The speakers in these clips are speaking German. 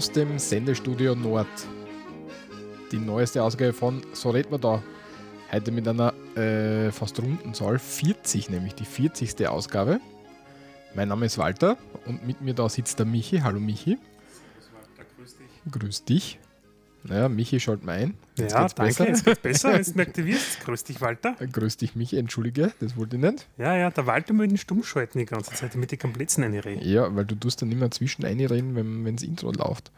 aus dem Sendestudio Nord. Die neueste Ausgabe von So redet man da. Heute mit einer äh, fast runden Zahl, 40 nämlich, die 40. Ausgabe. Mein Name ist Walter und mit mir da sitzt der Michi. Hallo Michi. grüß dich. Grüß dich. Naja, Michi schaut mal ein. Jetzt ja, danke, besser. jetzt geht's besser, wenn du mich aktivierst. Grüß dich, Walter. Grüß dich, Michi, entschuldige, das wollte ich nicht. Ja, ja, der Walter will den stumm schalten die ganze Zeit, damit ich komplett reinreden. Ja, weil du tust dann immer zwischen einreden, wenn das Intro läuft.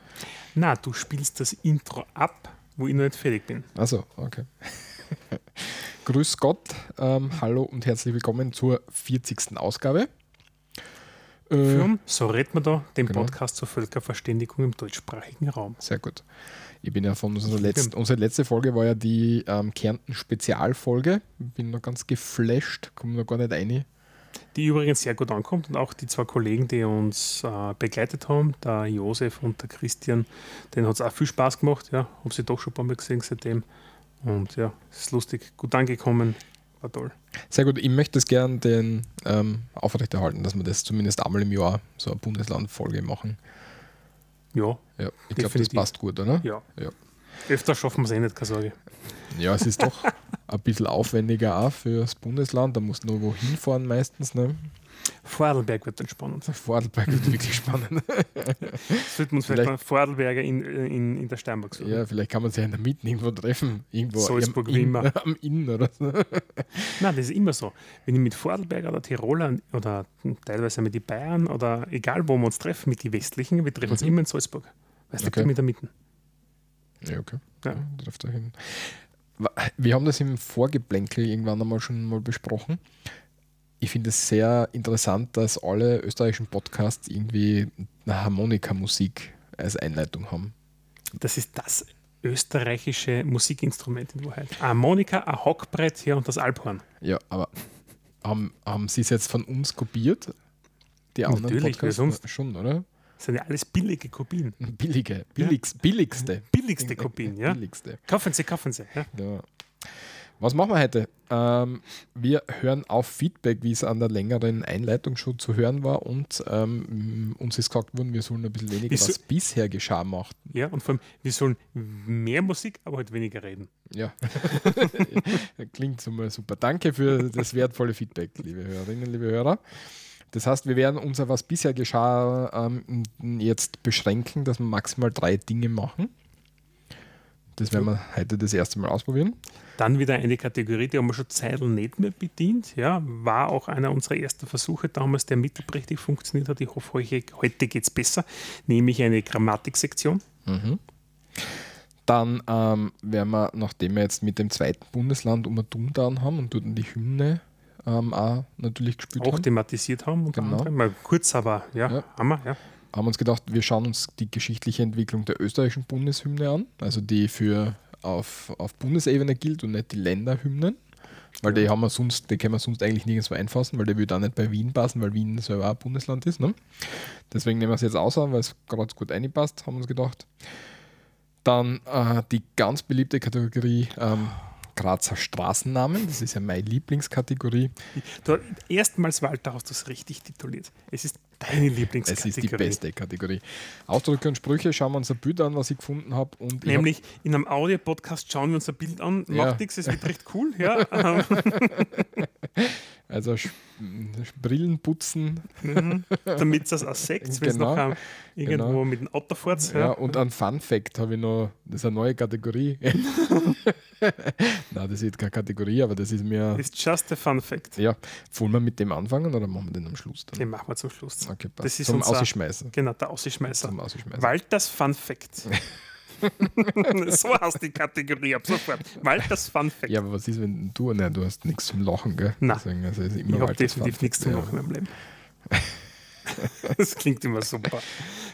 Na, du spielst das Intro ab, wo ich noch nicht fertig bin. Achso, okay. Grüß Gott, ähm, hallo und herzlich willkommen zur 40. Ausgabe. Äh, so redet man da, den genau. Podcast zur Völkerverständigung im deutschsprachigen Raum. Sehr gut. Ich bin ja von unserer letzten, unsere letzte Folge war ja die ähm, Kärnten-Spezialfolge. Bin noch ganz geflasht, komme noch gar nicht rein. Die übrigens sehr gut ankommt und auch die zwei Kollegen, die uns äh, begleitet haben, der Josef und der Christian, denen hat es auch viel Spaß gemacht. Ja, habe sie doch schon ein paar Mal gesehen seitdem. Und ja, es ist lustig, gut angekommen, war toll. Sehr gut, ich möchte es gern den ähm, aufrechterhalten, dass wir das zumindest einmal im Jahr so eine Bundeslandfolge machen. Ja. ja ich glaube, das passt gut, oder? Ja. ja. Öfter schaffen wir es eh nicht, keine Sorge. Ja, es ist doch ein bisschen aufwendiger auch für das Bundesland. Da muss du nur wohin fahren meistens. Ne? Vorarlberg wird dann spannend. Vorarlberg wird wirklich spannend. Sollten wir uns vielleicht, vielleicht Vorarlberger in, in, in der Steinburg suchen. Ja, vielleicht kann man sich in der Mitte irgendwo treffen. Irgendwo Salzburg, am, Inn, am Inn oder so. Nein, das ist immer so. Wenn ich mit Vorarlberger oder Tiroler oder teilweise mit den Bayern oder egal wo wir uns treffen, mit den Westlichen, wir treffen mhm. uns immer in Salzburg. Es liegt okay. in der Mitte. Ja, okay. Ja. Ja, hin. Wir haben das im Vorgeplänkel irgendwann einmal schon mal besprochen ich finde es sehr interessant, dass alle österreichischen Podcasts irgendwie eine Harmonikamusik als Einleitung haben. Das ist das österreichische Musikinstrument in Wahrheit. Harmonika, ein Hockbrett hier und das Alphorn. Ja, aber haben, haben Sie es jetzt von uns kopiert? Die anderen Natürlich, Podcasts? sonst schon, oder? Das sind ja alles billige Kopien. Billige, billigst, ja. billigste. Billigste Kopien, ja. Billigste. Kaufen Sie, kaufen Sie. Ja. ja. Was machen wir heute? Ähm, wir hören auf Feedback, wie es an der längeren Einleitung schon zu hören war und ähm, uns ist gesagt worden, wir sollen ein bisschen weniger, was so, bisher geschah, machen. Ja, und vor allem, wir sollen mehr Musik, aber halt weniger reden. Ja, klingt super. Danke für das wertvolle Feedback, liebe Hörerinnen, liebe Hörer. Das heißt, wir werden unser, was bisher geschah, ähm, jetzt beschränken, dass wir maximal drei Dinge machen. Das werden wir heute das erste Mal ausprobieren. Dann wieder eine Kategorie, die haben wir schon Zeitl nicht mehr bedient. Ja, war auch einer unserer ersten Versuche damals, der mittelprächtig funktioniert hat. Ich hoffe, heute geht es besser. Nämlich eine Grammatiksektion. Mhm. Dann ähm, werden wir, nachdem wir jetzt mit dem zweiten Bundesland um Dummdown haben und dort die Hymne ähm, auch natürlich gespielt auch haben. thematisiert haben. Unter genau. anderem. Mal kurz, aber ja, ja. Hammer. Ja haben uns gedacht, wir schauen uns die geschichtliche Entwicklung der österreichischen Bundeshymne an, also die für auf, auf Bundesebene gilt und nicht die Länderhymnen. Weil die haben wir sonst, die können wir sonst eigentlich nirgendwo einfassen, weil die würde auch nicht bei Wien passen, weil Wien selber ein Bundesland ist. Ne? Deswegen nehmen wir es jetzt außer, weil es gerade gut reinpasst, haben wir uns gedacht. Dann äh, die ganz beliebte Kategorie ähm, Grazer Straßennamen. Das ist ja meine Lieblingskategorie. Erstmals, Walter, hast du es richtig tituliert. Es ist deine Lieblingskategorie. Es ist die beste Kategorie. Ausdrücke und Sprüche schauen wir uns ein Bild an, was ich gefunden habe. Nämlich hab in einem Audio-Podcast schauen wir uns ein Bild an. Macht ja. nichts, es wird recht cool. Ja. Also Brillen putzen. Mhm. Damit es das auch sagt, wenn es genau. noch irgendwo genau. mit dem fährt. Ja. ja, und ein Fun Fact habe ich noch, das ist eine neue Kategorie. Nein, das ist keine Kategorie, aber das ist mir. Ist just a Fun Fact. Ja, wollen wir mit dem anfangen oder machen wir den am Schluss? Dann? Den machen wir zum Schluss. Okay, passt. Das ist Zum Ausschmeißen. Genau, der Ausschmeißer. Zum Ausschmeißer. Walters Fun Fact. so hast die Kategorie ab sofort. Walters Fun Fact. Ja, aber was ist, wenn du, ne, du hast nichts zum Lachen, gell? Nein, Deswegen, also ich habe definitiv nichts zum Lachen ja. im Leben. das klingt immer super.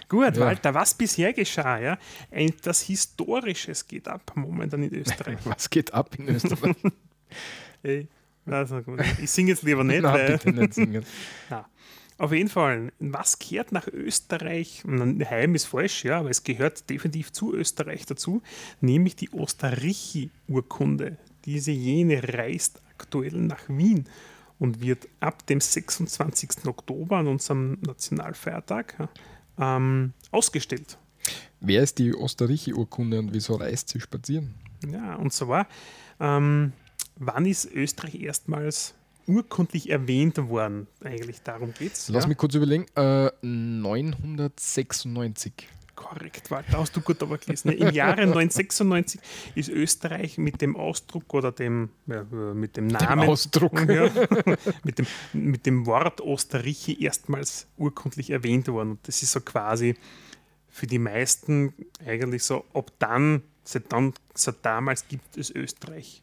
Gut, ja. Walter, was bisher geschah, ja? Etwas Historisches geht ab momentan in Österreich. was geht ab in Österreich? Ey, also gut. Ich singe jetzt lieber nicht. Nein, bitte nicht singen. Nein. Auf jeden Fall, was kehrt nach Österreich? Heim ist falsch, ja, aber es gehört definitiv zu Österreich dazu, nämlich die Osterrichi-Urkunde. Diese jene reist aktuell nach Wien und wird ab dem 26. Oktober an unserem Nationalfeiertag ähm, ausgestellt. Wer ist die Osterreichi-Urkunde und wieso reist sie spazieren? Ja, und zwar, ähm, wann ist Österreich erstmals urkundlich erwähnt worden? Eigentlich darum geht es. Lass ja? mich kurz überlegen. Äh, 996. Korrekt, Walter, hast du gut aber gelesen. Im Jahre 1996 ist Österreich mit dem Ausdruck oder dem, ja, mit dem Namen, Dem Ausdruck. Ja, mit, dem, mit dem Wort Osterreichi erstmals urkundlich erwähnt worden. Und das ist so quasi für die meisten eigentlich so, ob dann, seit, dann, seit damals gibt es Österreich.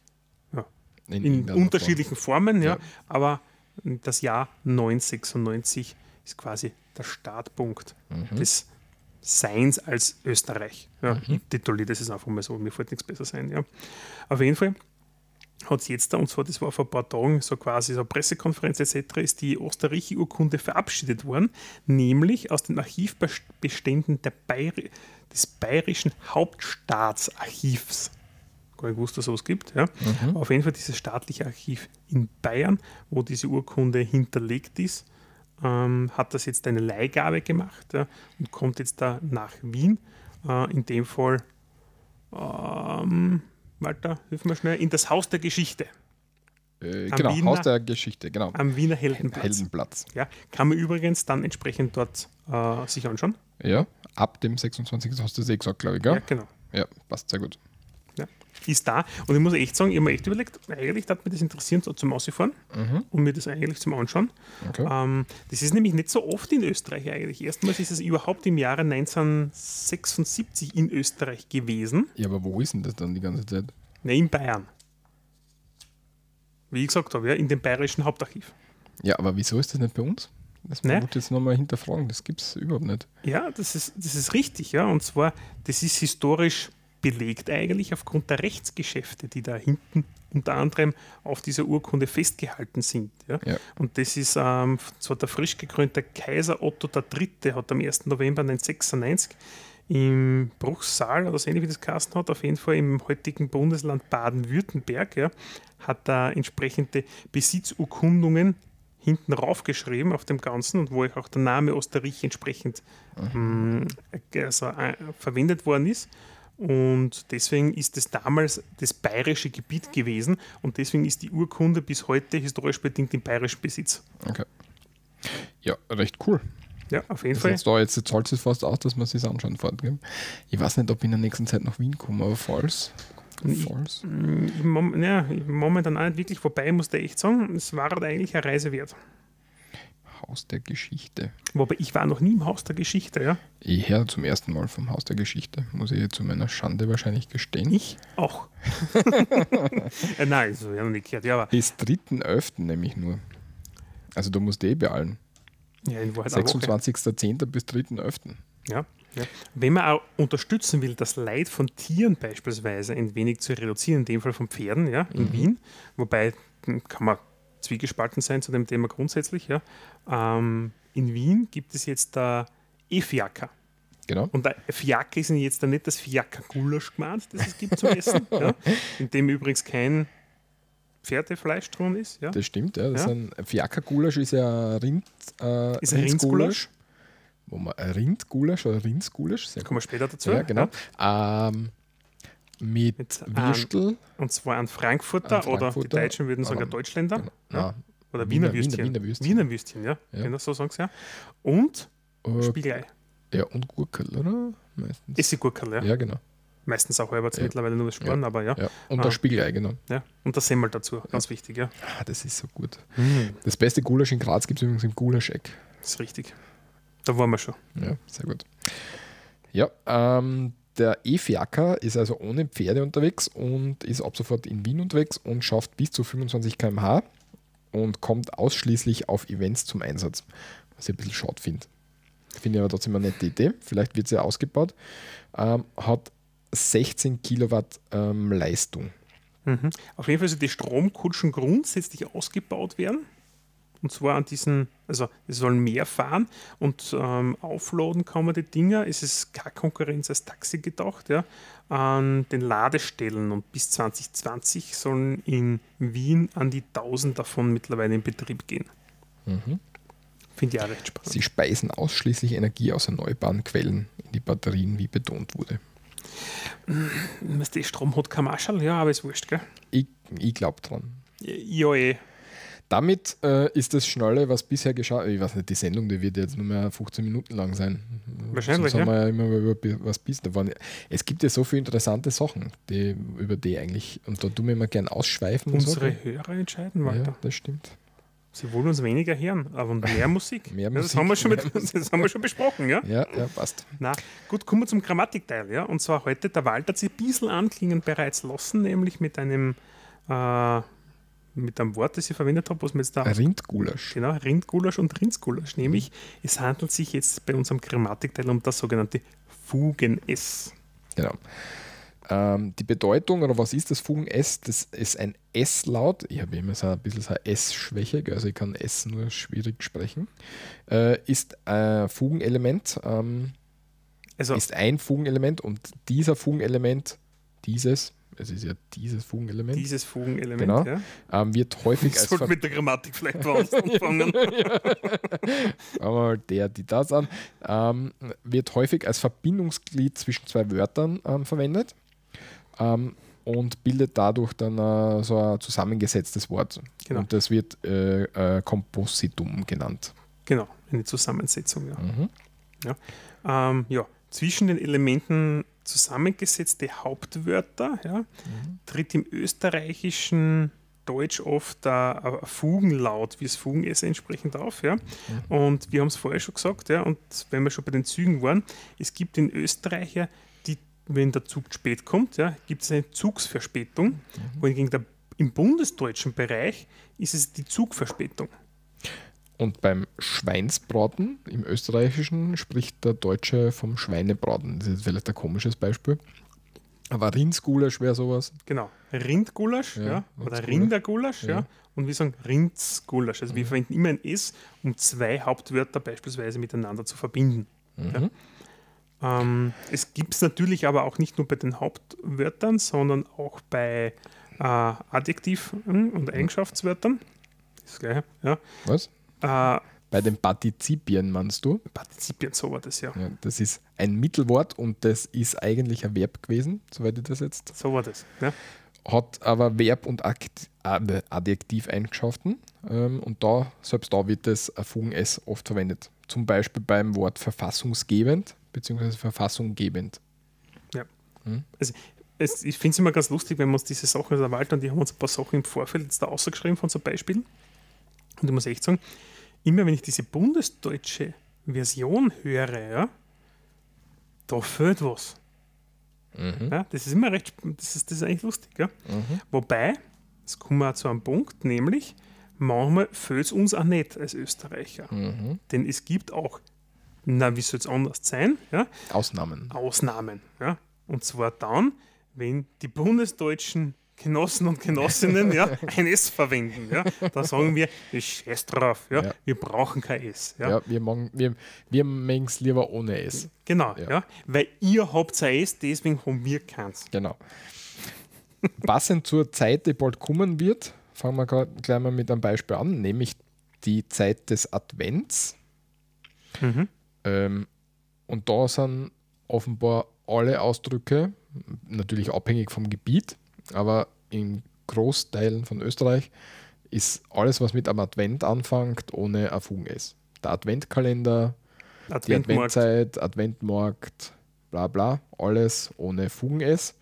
Ja. In, irgendeiner unterschiedlichen Formen, ja, Ja. aber das Jahr 996 ist quasi der Startpunkt Mhm. des Seins als Österreich. Ja, Ich tituliere das jetzt einfach mal so, mir fällt nichts besser sein. Ja. Auf jeden Fall hat es jetzt, da, und zwar das war vor ein paar Tagen, so quasi so eine Pressekonferenz etc., ist die Osterreichi-Urkunde verabschiedet worden, nämlich aus den Archivbeständen Bayr des Bayerischen Hauptstaatsarchivs. Gar nicht gewusst, dass es sowas gibt. Ja. Aber Auf jeden Fall dieses staatliche Archiv in Bayern, wo diese Urkunde hinterlegt ist, ähm, hat das jetzt eine Leihgabe gemacht ja, und kommt jetzt da nach Wien. Äh, in dem Fall, ähm, Walter, hilf mir schnell, in das Haus der Geschichte Äh, genau, Wiener- Haus der Geschichte, genau. am Wiener Heldenplatz. Heldenplatz. Ja, kann man übrigens dann entsprechend dort äh, sich anschauen. Ja, ab dem 26. hast du es eh gesagt, glaube ich, Ja, gell? genau. Ja, passt sehr gut. Ist da. Und ich muss echt sagen, ich habe mir echt überlegt, eigentlich hat mich das interessieren so zum Ausfahren und mir das eigentlich zum Anschauen. Okay. Ähm, das ist nämlich nicht so oft in Österreich eigentlich. Erstmals ist es überhaupt im Jahre 1976 in Österreich gewesen. Ja, aber wo ist denn das dann die ganze Zeit? Ne, in Bayern. Wie ich gesagt habe, ja, in dem bayerischen Hauptarchiv. Ja, aber wieso ist das nicht bei uns? Das Ne? muss ich jetzt nochmal hinterfragen, das gibt es überhaupt nicht. Ja, das ist, das ist richtig, ja. Und zwar, das ist historisch belegt eigentlich aufgrund der Rechtsgeschäfte, die da hinten unter anderem auf dieser Urkunde festgehalten sind. Ja. Ja. Und das ist ähm, zwar der frisch gekrönte Kaiser Otto III. hat am 1. November 1996 im Bruchsal oder so ähnlich wie das Kasten hat, auf jeden Fall im heutigen Bundesland Baden-Württemberg, ja, hat da entsprechende Besitzurkundungen hinten raufgeschrieben auf dem Ganzen und wo auch der Name Osterreich entsprechend ähm, also, äh, verwendet worden ist. Und deswegen ist es damals das bayerische Gebiet gewesen und deswegen ist die Urkunde bis heute historisch bedingt im bayerischen Besitz. Okay. Ja, recht cool. Ja, auf jeden Das Fall. jetzt da jetzt zahlt es fast aus, dass man sich anschauen. Gell? Ich weiß nicht, ob ich in der nächsten Zeit nach Wien komme, aber falls. Ich- falls. Ich mom ja, ich momentan auch nicht wirklich vorbei, muss ich echt sagen. Es war halt eigentlich eine Reise wert. Haus der Geschichte. Wobei ich war noch nie im Haus der Geschichte, ja. Ich höre zum ersten Mal vom Haus der Geschichte, muss ich zu meiner Schande wahrscheinlich gestehen. Ich auch. äh, nein, so ja noch nicht gehört. Ja, aber Bis 3.11. nämlich nur. Also du musst eh beeilen. ja, in Wahrheit eine Woche. 26.10. bis 3.11. Ja, ja. Wenn man auch unterstützen will, das Leid von Tieren beispielsweise ein wenig zu reduzieren, in dem Fall von Pferden, ja, in Wien, wobei hm, kann man zwiegespalten sein zu dem Thema grundsätzlich, ja. Ähm, in Wien gibt es jetzt da E-Fiaker. Genau. Und Fiaker ist jetzt da nicht das Fiaker-Gulasch gemeint, das es gibt zum Essen, ja, in dem übrigens kein Pferdefleisch drin ist. Ja. Das stimmt, ja. Das Ja. Ist ein Fiaker-Gulasch ist ja Rind, äh, Ist ein Rindsgulasch. Ein Rindgulasch oder Rindsgulasch, sehr Kommen wir später dazu. Ja, genau. Ähm, mit, Mit, ähm, Würstel. Und zwar ein Frankfurter, Ein oder die Frankfurter Deutschen würden sagen Deutschländer. Genau. Ja. Oder Wiener- Wiener, Würstchen. Wiener- Wiener Würstchen. Wiener Würstchen, ja. Ja. Genau, so sagen sie ja. Und äh, Spiegelei. ja, und Gurkel, oder? Meistens. Essiggurkel, ja. ja, genau. Meistens auch halber Ja. mittlerweile nur das Sporn, aber ja. Ja. Und Ah. das Spiegelei, genau. ja. Und das Semmel dazu, ganz wichtig, ja. Ah, das ist so gut. Das beste Gulasch in Graz gibt es übrigens im Gulascheck. Das ist richtig. Da waren wir schon. Ja, sehr gut. Ja, ähm, der E-Fiaker ist also ohne Pferde unterwegs und ist ab sofort in Wien unterwegs und schafft bis zu 25 km/h und kommt ausschließlich auf Events zum Einsatz. Was ich ein bisschen schade finde. Finde ich aber trotzdem eine nette Idee. Vielleicht wird sie ausgebaut. Ähm, hat 16 Kilowatt ähm, Leistung. Mhm. Auf jeden Fall soll die Stromkutschen grundsätzlich ausgebaut werden. Und zwar an diesen, also es sollen mehr fahren und ähm, aufladen kann man die Dinger. Es ist keine Konkurrenz als Taxi gedacht, ja, an den Ladestellen. Und bis 2020 sollen in Wien an die 1000 davon mittlerweile in Betrieb gehen. Mhm. Finde ich auch recht spannend. Sie speisen ausschließlich Energie aus erneuerbaren Quellen in die Batterien, wie betont wurde. Was die Strom hat kein Marschall, ja, aber ist wurscht, gell? Ich, ich glaube dran. Ja, eh. Damit äh, ist das Schnalle, was bisher geschah. Ich weiß nicht, die Sendung, die wird jetzt nur mehr 15 Minuten lang sein. Wahrscheinlich, Sonst haben ja. wir ja immer über was bis. Es gibt ja so viele interessante Sachen, die, über die eigentlich, und da tun wir immer gern ausschweifen. und Unsere so. Hörer entscheiden, Walter. Ja, das stimmt. Sie wollen uns weniger hören, aber mehr Musik. Mehr ja, das, Musik, haben wir schon mit, das haben wir schon besprochen, ja? Ja, ja, passt. Na, gut, kommen wir zum Grammatikteil, ja. Und zwar heute, der Walter hat sich ein bisschen anklingen bereits lassen, nämlich mit einem, äh, mit einem Wort, das ich verwendet habe, was wir jetzt da Rindgulasch. Genau, Rindgulasch und Rindsgulasch. Nämlich, es handelt sich jetzt bei unserem Grammatikteil um das sogenannte Fugen-S. Genau. Ähm, die Bedeutung, oder was ist das Fugen-S? Das ist ein S-Laut. Ich habe immer so ein bisschen so eine S-Schwäche, also ich kann S nur schwierig sprechen. Äh, ist ein Fugenelement, ähm, Also, ist ein Fugenelement und dieser Fugenelement, dieses, es ist ja dieses Fugenelement, dieses Fugenelement, Genau. ja. ähm, wird häufig Ich als sollte mit der Grammatik vielleicht woanders anfangen. aber der, die das an, ähm, wird häufig als Verbindungsglied zwischen zwei Wörtern ähm, verwendet ähm, und bildet dadurch dann äh, so ein zusammengesetztes Wort. Genau. Und das wird äh, äh, Kompositum genannt. Genau, eine Zusammensetzung, ja. Mhm. Ähm, ja, zwischen den Elementen zusammengesetzte Hauptwörter, ja, tritt im österreichischen Deutsch oft ein Fugenlaut, wie es Fugen-S entsprechend auf. Ja. Und wir haben es vorher schon gesagt, ja, und wenn wir schon bei den Zügen waren, es gibt in Österreich ja, die, wenn der Zug spät kommt, ja, gibt es eine Zugsverspätung, wohingegen der, im bundesdeutschen Bereich ist es die Zugverspätung. Und beim Schweinsbraten im Österreichischen spricht der Deutsche vom Schweinebraten. Das ist vielleicht ein komisches Beispiel. Aber Rindsgulasch wäre sowas. Genau. Rindgulasch, Ja, ja, oder. Rindergulasch, ja. Ja. Mhm. Und wir sagen Rindsgulasch. Also wir verwenden immer ein S, um zwei Hauptwörter beispielsweise miteinander zu verbinden. Mhm. Ja. Ähm, es gibt es natürlich aber auch nicht nur bei den Hauptwörtern, sondern auch bei äh, Adjektiven und Eigenschaftswörtern. Das gleiche, ja. Was? Äh, Bei den Partizipien meinst du? Partizipien, so war das ja. Ja, das ist ein Mittelwort und das ist eigentlich ein Verb gewesen, soweit ich das jetzt. So war das. Ja. Hat aber Verb und Akt, Ad- Adjektiveigenschaften ähm, und da, selbst da wird das Fugen S oft verwendet. Zum Beispiel beim Wort verfassungsgebend bzw. verfassunggebend. Also, es, ich finde es immer ganz lustig, wenn wir uns diese Sachen erwarten, die haben uns ein paar Sachen im Vorfeld jetzt da ausgeschrieben von so Beispielen. Und ich muss echt sagen, immer wenn ich diese bundesdeutsche Version höre, ja, da fehlt was. Mhm. Ja, das ist immer recht, das ist, das ist eigentlich lustig. Ja. Mhm. Wobei, jetzt kommen wir auch zu einem Punkt, nämlich, manchmal fehlt es uns auch nicht als Österreicher. Mhm. Denn es gibt auch, na, wie soll es anders sein, ja, Ausnahmen. Ausnahmen. Ja? Und zwar dann, wenn die bundesdeutschen Genossen und Genossinnen ja, ein S verwenden. Ja? Da sagen wir, scheiß drauf, ja? Ja. wir brauchen kein S. Ja? Ja, wir mögen wir, wir es lieber ohne S. Genau, ja. Ja. weil ihr habt ein S, deswegen haben wir keins. Genau. Passend zur Zeit, die bald kommen wird, fangen wir grad gleich mal mit einem Beispiel an, nämlich die Zeit des Advents. Mhm. Ähm, und da sind offenbar alle Ausdrücke, natürlich abhängig vom Gebiet, aber in Großteilen von Österreich ist alles, was mit am Advent anfängt, ohne Fugen S. Der Adventkalender, die Adventmarkt. Adventzeit, Adventmarkt, bla bla, alles ohne Fugen S.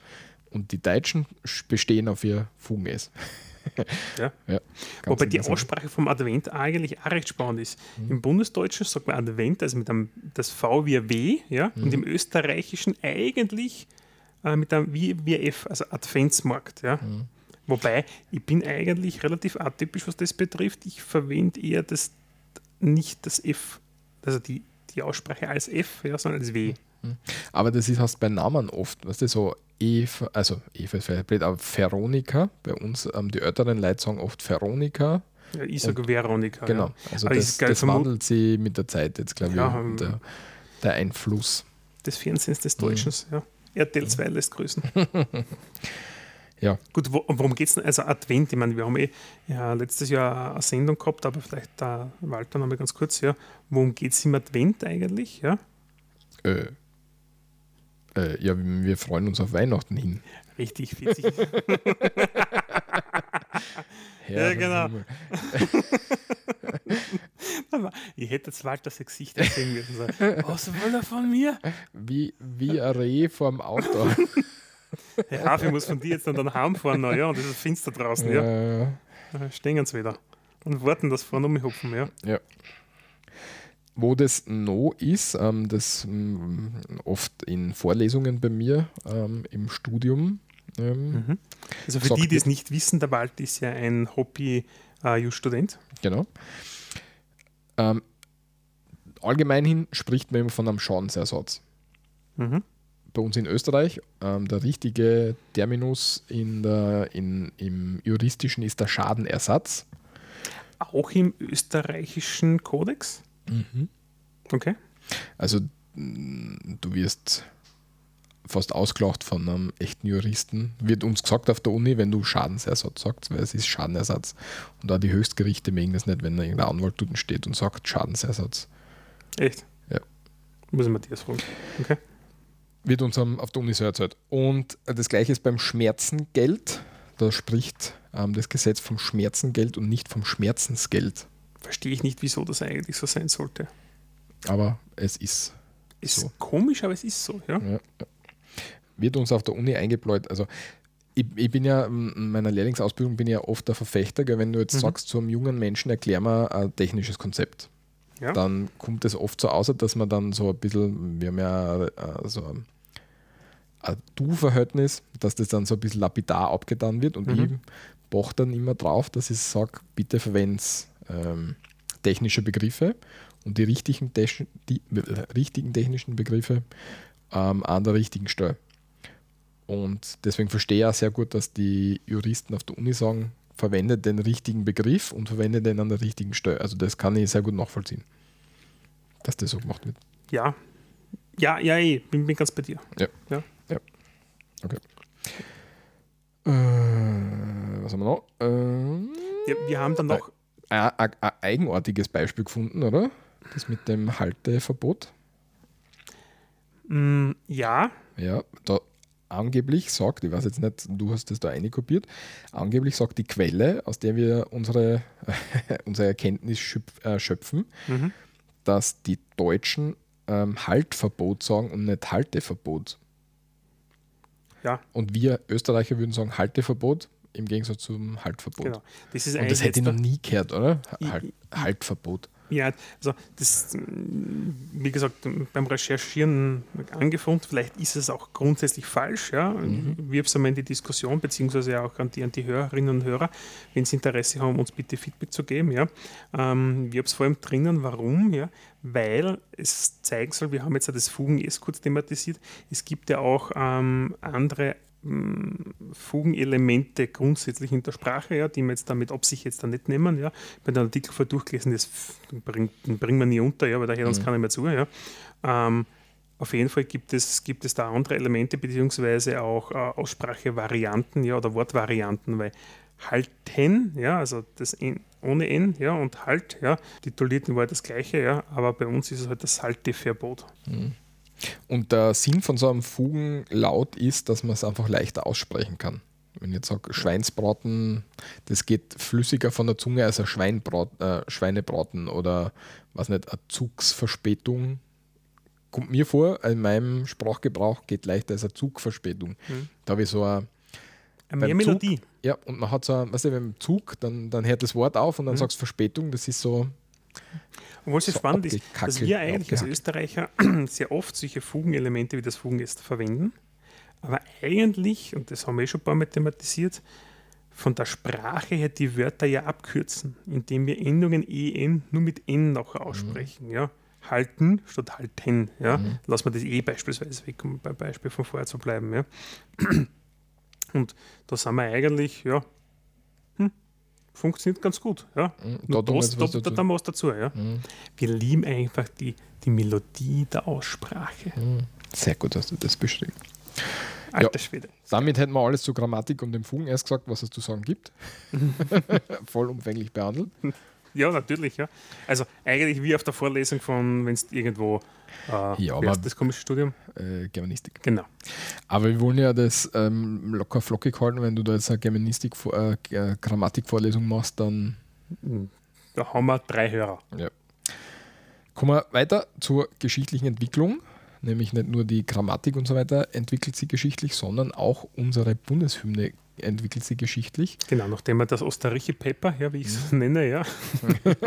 Und die Deutschen sch- bestehen auf ihr Fugen S. Ja. ja, Wobei die. Aussprache vom Advent eigentlich auch recht spannend ist. Im Bundesdeutschen sagt man Advent, also mit einem, das V wie W, ja, und im Österreichischen eigentlich äh, mit einem wie, wie ein F, also Adventsmarkt, ja. Wobei, ich bin eigentlich relativ atypisch, was das betrifft. Ich verwende eher das, nicht das F, also die, die Aussprache als F, ja, sondern als W. Aber das ist hast bei Namen oft, weißt du, so Eva, also Eva ist vielleicht blöd, aber Veronika, bei uns, ähm, die älteren Leute sagen oft Veronika. Ja, ich sage Veronika. Genau, Ja. also Aber das, das wandelt sie mit der Zeit jetzt, glaube Ja, ich, ähm, der, der Einfluss. Des Fernsehens des Deutschen, ja. RTL 2 lässt grüßen. Ja. Gut, wo, worum geht es denn? Also Advent, ich meine, wir haben eh ja, letztes Jahr eine Sendung gehabt, aber vielleicht da, Walter, noch mal ganz kurz, ja. Worum geht es im Advent eigentlich? Ja? Äh, äh, ja, wir freuen uns auf Weihnachten hin. Richtig, 40. ja, genau. Ich hätte jetzt Walters Gesicht erzählen müssen. So, was will er von mir? Wie, wie ein Reh vorm Auto. Der Hafi muss von dir jetzt dann, dann heimfahren, na ja, und es ist finster draußen, ja. ja. Da stehen sie wieder und warten, dass vorne umhupfen, ja. ja. Wo das no ist, ähm, das ähm, oft in Vorlesungen bei mir ähm, im Studium. Ähm, mhm. Also für die, die es nicht wissen, der Wald ist ja ein Hobby-Student. genau. Allgemein hin spricht man immer von einem Schadensersatz. Mhm. Bei uns in Österreich, ähm, der richtige Terminus in der, in, im Juristischen ist der Schadenersatz. Auch im österreichischen Kodex? Mhm. Okay. Also du wirst fast ausgelacht von einem echten Juristen. Wird uns gesagt auf der Uni, wenn du Schadensersatz sagst, weil es ist Schadenersatz. Und da die Höchstgerichte mögen das nicht, wenn da irgendein Anwalt dort steht und sagt Schadensersatz. Echt? Ja. Muss ich Matthias fragen. Okay. Wird uns auf der Uni so erzählt. Und das gleiche ist beim Schmerzengeld. Da spricht ähm, das Gesetz vom Schmerzengeld und nicht vom Schmerzensgeld. Verstehe ich nicht, wieso das eigentlich so sein sollte. Aber es ist. Ist so. komisch, aber es ist so, ja. Ja, ja. Wird uns auf der Uni eingebläut. Also ich, ich, bin ja in meiner Lehrlingsausbildung bin ich ja oft der Verfechter, gell, wenn du jetzt Mhm. sagst, zu einem jungen Menschen erklär mal ein technisches Konzept. Ja. Dann kommt es oft so aus, dass man dann so ein bisschen, wir haben ja äh, so ein, ein Du-Verhältnis, dass das dann so ein bisschen lapidar abgetan wird und Mhm. ich poche dann immer drauf, dass ich sage, bitte verwende ähm, technische Begriffe und die richtigen, die, richtigen technischen Begriffe ähm, an der richtigen Stelle. Und deswegen verstehe ich auch sehr gut, dass die Juristen auf der Uni sagen, verwende den richtigen Begriff und verwende den an der richtigen Stelle. Also das kann ich sehr gut nachvollziehen, dass das so gemacht wird. Ja. Ja, ja, ich bin, bin ganz bei dir. Äh, was haben wir noch? Ähm, Ja, wir haben dann noch, ein, ein, ein eigenartiges Beispiel gefunden, oder? Das mit dem Halteverbot. mh, ja, Ja, da angeblich sagt, ich weiß jetzt nicht, du hast das da einkopiert, angeblich sagt die Quelle, aus der wir unsere, unsere Erkenntnis schöpf, äh, schöpfen, mhm. dass die Deutschen ähm, Haltverbot sagen und nicht Halteverbot. ja, Und wir Österreicher würden sagen Halteverbot im Gegensatz zum Haltverbot. genau. Das Und das hätte ich noch nie gehört, oder? Halt, Haltverbot. Ja, also das, mh, wie gesagt, beim Recherchieren angefunden, vielleicht ist es auch grundsätzlich falsch, ja. Mhm. Wirf es einmal in die Diskussion, beziehungsweise auch an die, an die Hörerinnen und Hörer, wenn sie Interesse haben, uns bitte Feedback zu geben, ja. Ähm, ich habe es vor allem drinnen, warum, ja, weil es zeigen soll, wir haben jetzt ja das Fugen erst kurz thematisiert, es gibt ja auch ähm, andere Fugenelemente grundsätzlich in der Sprache, ja, die wir jetzt damit Absicht jetzt da nicht nehmen. Ja. Bei den Artikel vorher durchgelesen, das bringt, den bringen wir nie unter, ja, weil da hört uns Mhm. keiner mehr zu. Ja. Ähm, auf jeden Fall gibt es, gibt es da andere Elemente, beziehungsweise auch äh, Aussprachevarianten ja, oder Wortvarianten, weil halten, ja, also das N, ohne N, ja, und halt, ja, titulierten war das gleiche, ja, aber bei uns ist es halt das Halteverbot. Und der Sinn von so einem Fugenlaut ist, dass man es einfach leichter aussprechen kann. Wenn ich jetzt sage Schweinsbraten, das geht flüssiger von der Zunge als ein Schweinbrat, äh, Schweinebraten oder was nicht, eine Zugsverspätung. Kommt mir vor, in meinem Sprachgebrauch geht leichter als eine Zugverspätung. Mhm. Da habe ich so eine, Mehr Melodie. ja, und man hat so, ein, weißt du, beim Zug, dann, dann hört das Wort auf und dann Mhm. sagst Verspätung, das ist so, Obwohl es so spannend ist, dass wir eigentlich als. Österreicher sehr oft solche Fugenelemente wie das Fugengest verwenden. Aber eigentlich, und das haben wir eh schon ein paar Mal thematisiert, von der Sprache her die Wörter ja abkürzen, indem wir Endungen en nur mit n nachher aussprechen. Ja. Halten statt halten. Ja. Mhm. Lassen wir das eh beispielsweise weg, um beim Beispiel von vorher zu bleiben. Ja. Und da sind wir eigentlich, ja, hm, funktioniert ganz gut. Ja. Nur tun wir das, jetzt da, was da, dazu. da wir was dazu. Ja. Mm, Wir lieben einfach die, die Melodie der Aussprache. mm. Sehr gut hast du das beschrieben. Alter Schwede. Damit hätten wir alles zur Grammatik und dem Fugen erst gesagt, was es zu sagen gibt. Vollumfänglich behandelt. Ja, natürlich, ja. Also eigentlich wie auf der Vorlesung von, wenn es irgendwo äh, Ja, aber- ist das komische Studium? Äh, Germanistik. Genau. Aber wir wollen ja das ähm, locker flockig halten. Wenn du da jetzt eine Germanistik, äh, G- Grammatikvorlesung machst, dann Da haben wir drei Hörer. kommen wir weiter zur geschichtlichen Entwicklung. Nämlich nicht nur die Grammatik und so weiter entwickelt sie geschichtlich, sondern auch unsere Bundeshymne entwickelt sie geschichtlich. Genau, nachdem wir das Osterrichi-Paper, ja, wie ich es nenne, ja,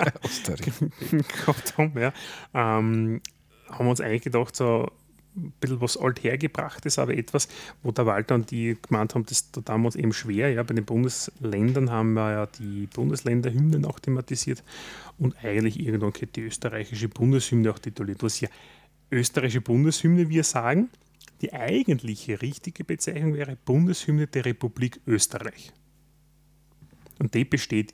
gehabt haben, ja, ähm, haben wir uns eigentlich gedacht, so ein bisschen was althergebrachtes, aber etwas, wo der Walter und die gemeint haben, das da damals eben schwer. Ja, bei den Bundesländern haben wir ja die Bundesländerhymnen auch thematisiert und eigentlich irgendwann die österreichische Bundeshymne auch tituliert, was ja österreichische Bundeshymne wir sagen. Die eigentliche richtige Bezeichnung wäre Bundeshymne der Republik Österreich. Und die besteht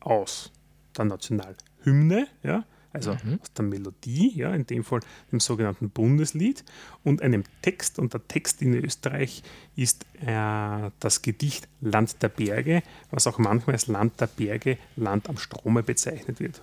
aus der Nationalhymne, ja, also aus der Melodie, ja, in dem Fall dem sogenannten Bundeslied und einem Text. Und der Text in Österreich ist äh, das Gedicht Land der Berge, was auch manchmal als Land der Berge, Land am Strome bezeichnet wird.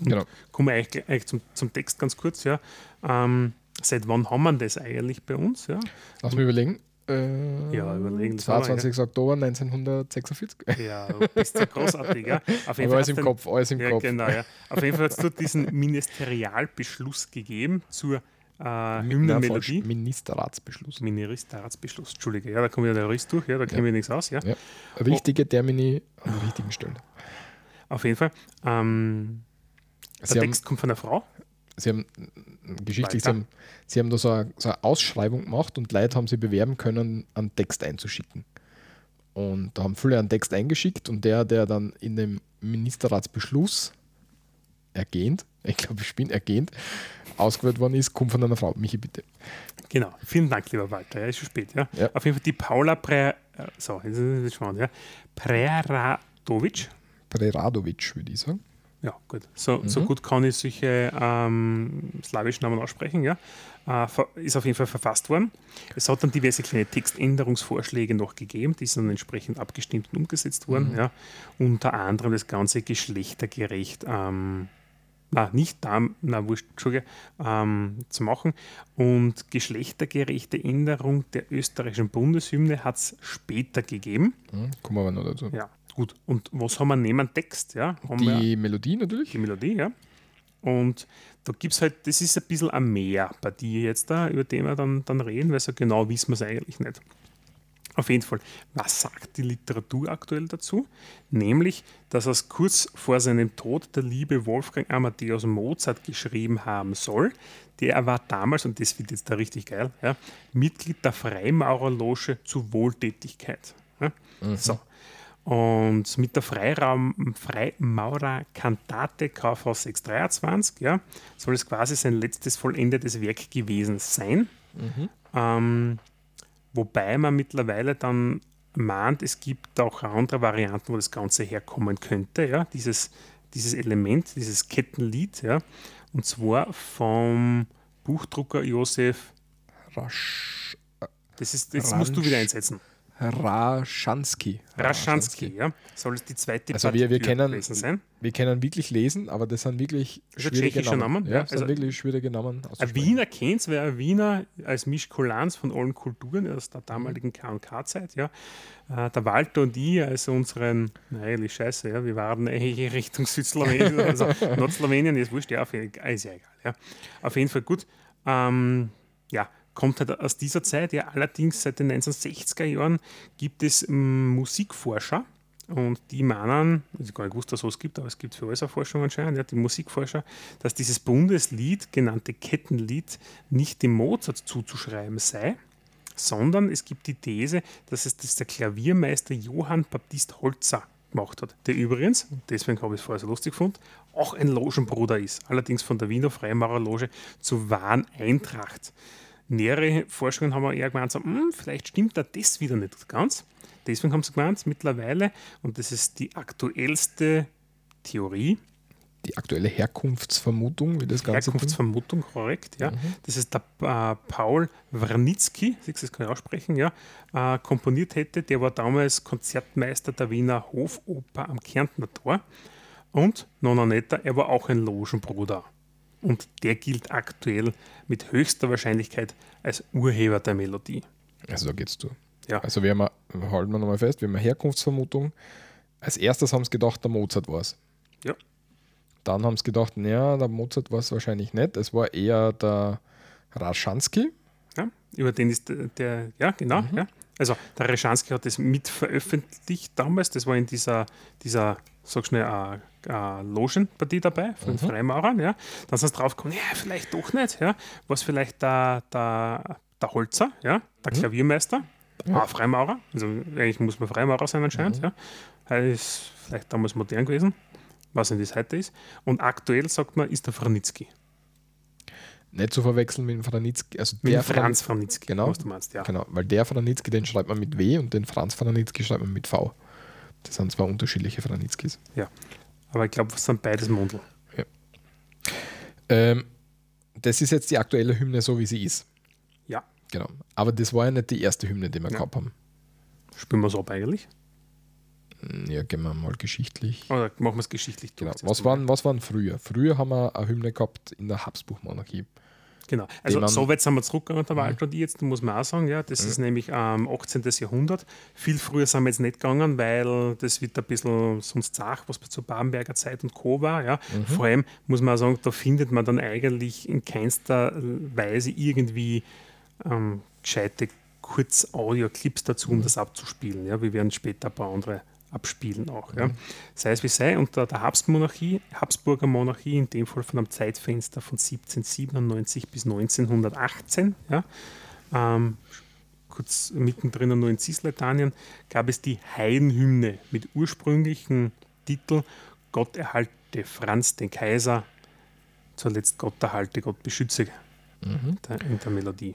Genau. Kommen wir eigentlich, eigentlich zum, zum Text ganz kurz, ja. Ähm, seit wann haben wir das eigentlich bei uns? Ja, Lass mich überlegen. Äh, Ja, überlegen, das war 22. Oktober 1946. ja du bist ja großartig, ja. Auf Aber alles hat's im den- Kopf, alles im Ja, Kopf. genau, ja. Auf jeden Fall hat es dort diesen Ministerialbeschluss gegeben zur äh. Hymnenmelodie. Ministerratsbeschluss. Ministeratsbeschluss, Entschuldige, ja, da kommt ja der Riss durch, ja, da kennen wir nichts aus, ja. Ja. Richtige Termini an der richtigen Stelle. Auf jeden Fall. Ähm, der Sie Text kommt von einer Frau. Sie haben äh, geschichtlich, sie haben, sie haben da so eine, so eine Ausschreibung gemacht und Leute haben sie bewerben können, einen Text einzuschicken. Und da haben viele einen Text eingeschickt und der, der dann in dem Ministerratsbeschluss ergehend, ich glaube, ich bin ergehend, ausgewählt worden ist, kommt von einer Frau. Michi, bitte. Genau, vielen Dank, lieber Walter, ja, ist schon spät, ja. Ja. Auf jeden Fall die Paula Pre, äh, so, jetzt ist es spannend, ja. Preradovic, Preradovic, würde ich sagen. Ja, gut. So, so Mhm. gut kann ich solche ähm, slawischen Namen aussprechen, ja. Äh, ist auf jeden Fall verfasst worden. Es hat dann diverse kleine Textänderungsvorschläge noch gegeben, die sind dann entsprechend abgestimmt und umgesetzt worden, Mhm. ja. Unter anderem das Ganze geschlechtergerecht, ähm, na, nicht da, na, wurscht, Entschuldige, ähm, zu machen. Und geschlechtergerechte Änderung der österreichischen Bundeshymne hat es später gegeben. Hm, kommen wir aber noch dazu. Ja, gut. Und was haben wir neben Text? Ja, haben wir Die Melodie natürlich. die Melodie, ja. Und da gibt es halt, das ist ein bisschen ein Mehr bei dir jetzt da, über den wir dann, dann reden, weil so genau wissen wir es eigentlich nicht. Auf jeden Fall, was sagt die Literatur aktuell dazu? Nämlich, dass es kurz vor seinem Tod der liebe Wolfgang Amadeus Mozart geschrieben haben soll. Der war damals, und das wird jetzt da richtig geil, ja, Mitglied der Freimaurerloge zur Wohltätigkeit. Ja. So. Und mit der Freiraum, Freimaurer Kantate KV 623 ja, soll es quasi sein letztes vollendetes Werk gewesen sein. Ähm, wobei man mittlerweile dann mahnt, es gibt auch andere Varianten, wo das Ganze herkommen könnte. Ja, dieses, dieses Element, dieses Kettenlied, ja, und zwar vom Buchdrucker Josef. Rasch, Das, ist, das musst du wieder einsetzen. Raschanski. Raschanski, ja. Soll es die zweite Also wir, wir, kennen, gewesen sein? wir können wirklich lesen, aber das sind wirklich Das schwierige Namen. Name, Ja, das sind Also- wirklich schwierige Namen Ein. Wiener kennt es, weil ein Wiener als Mischkulanz von allen Kulturen aus der damaligen K&K-Zeit, ja. Äh, Der Walter und ich, also unseren, na eigentlich scheiße, ja, wir waren eigentlich Richtung Südslowenien, also Nordslowenien, ist wurscht, ja, ist ja egal, ja. Auf jeden Fall gut. Ähm, ja, kommt halt aus dieser Zeit, ja, allerdings seit den 1960er Jahren gibt es ähm, Musikforscher, und die meinen, ich gar nicht gewusst, dass es sowas gibt, aber es gibt für alles eine Forschung anscheinend, ja, die Musikforscher, dass dieses Bundeslied, genannte Kettenlied, nicht dem Mozart zuzuschreiben sei, sondern es gibt die These, dass es das der Klaviermeister Johann Baptist Holzer gemacht hat, der übrigens, deswegen habe ich es vorher so lustig gefunden, auch ein Logenbruder ist, allerdings von der Wiener Freimaurerloge zu Wahn Eintracht. Nähere Forschungen haben wir eher gemeint, so, hm, vielleicht stimmt da das wieder nicht ganz. Deswegen haben sie gemeint, mittlerweile, und das ist die aktuellste Theorie, die aktuelle Herkunftsvermutung, wie das Ganze Herkunftsvermutung, korrekt, ja. Mhm. Das ist der äh, Paul Wranitzky, das kann ich aussprechen, ja, äh, komponiert hätte. Der war damals Konzertmeister der Wiener Hofoper am Kärntner Tor. Und, non netter, er war auch ein Logenbruder. Und der gilt aktuell mit höchster Wahrscheinlichkeit als Urheber der Melodie. Also da geht's du. Ja. Also wir haben, halten wir nochmal fest, wir haben eine Herkunftsvermutung. Als erstes haben sie gedacht, der Mozart war es. Ja. Dann haben sie gedacht, naja, der Mozart war es wahrscheinlich nicht. Es war eher der Raschanski. Ja, über den ist der, der ja, genau. Mhm. Ja. Also der Raschanski hat das mit veröffentlicht damals. Das war in dieser, dieser sag schnell, uh, Logenpartie dabei von den mhm. Freimaurern. Ja. Dann sind sie draufgekommen, ja, vielleicht doch nicht. Ja. Was vielleicht der, der, der Holzer, ja, der mhm. Klaviermeister, ja. Ah, Freimaurer. Also eigentlich muss man Freimaurer sein anscheinend. Mhm. Ja. Er ist vielleicht damals modern gewesen, was in das heute ist. Und aktuell sagt man, ist der Franitzky. Nicht zu verwechseln mit dem Franitzky. Also mit der Franz Franitzky, genau, was du meinst, ja. Genau, weil der Franitzky, den schreibt man mit W und den Franz Franitzky schreibt man mit V. Das sind zwei unterschiedliche Franitzkys. Ja, aber ich glaube, es sind beides Mundel. Ja. Ähm, das ist jetzt die aktuelle Hymne, so wie sie ist. Ja. Genau. Aber das war ja nicht die erste Hymne, die wir ja. gehabt haben. Spielen wir es ab eigentlich? Hm, ja, gehen wir mal geschichtlich. Oder machen wir es geschichtlich durch. Genau. Was, waren, was waren früher? Früher haben wir eine Hymne gehabt in der Habsburg-Monarchie. Genau, also so weit sind wir zurückgegangen, der. Walter und ich jetzt, muss man auch sagen, ja, das mhm. ist nämlich ähm, 18. Jahrhundert. Viel früher sind wir jetzt nicht gegangen, weil das wird ein bisschen sonst zach, was zur Babenberger Zeit und Co. war. Ja. Mhm. Vor allem muss man auch sagen, da findet man dann eigentlich in keinster Weise irgendwie ähm, gescheite Kurz-Audio-Clips dazu, um mhm. das abzuspielen. Ja. Wir werden später ein paar andere abspielen auch. Ja. Sei es wie sei, unter der Habsburger-Monarchie, Habsburger Monarchie, in dem Fall von einem Zeitfenster von 1797 bis 1918, ja, ähm, kurz mittendrin nur in Cisleitanien, gab es die Heidenhymne mit ursprünglichen Titel Gott erhalte Franz den Kaiser, zuletzt Gott erhalte, Gott beschütze mhm. in der Melodie.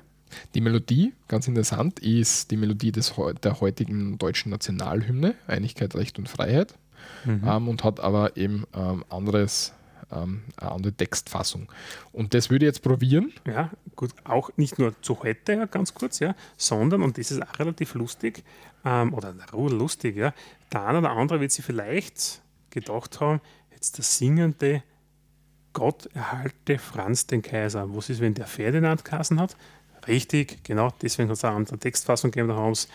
Die Melodie, ganz interessant, ist die Melodie des, der heutigen deutschen Nationalhymne, Einigkeit, Recht und Freiheit, mhm. ähm, und hat aber eben ähm, anderes, ähm, eine andere Textfassung. Und das würde ich jetzt probieren. Ja, gut, auch nicht nur zu heute, ja, ganz kurz, ja, sondern, und das ist auch relativ lustig, ähm, oder lustig, ja, der eine oder andere wird sich vielleicht gedacht haben, jetzt der singende Gott erhalte Franz den Kaiser. Was ist, wenn der Ferdinand Kassen hat? Richtig, genau, deswegen hat es auch eine Textfassung gegeben, da haben sie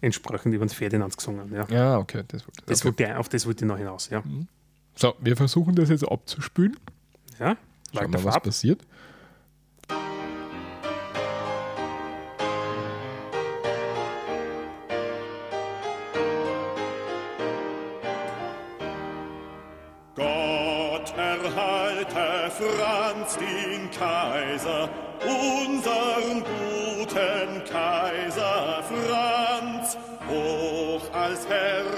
entsprechend über den Ferdinand gesungen. Ja, ja okay. Das, das okay. Wollte, auf das wollte ich noch hinaus. Ja. Mhm. So, wir versuchen das jetzt abzuspülen. Ja, Schauen wir, was passiert. Gott erhalte Franz den Kaiser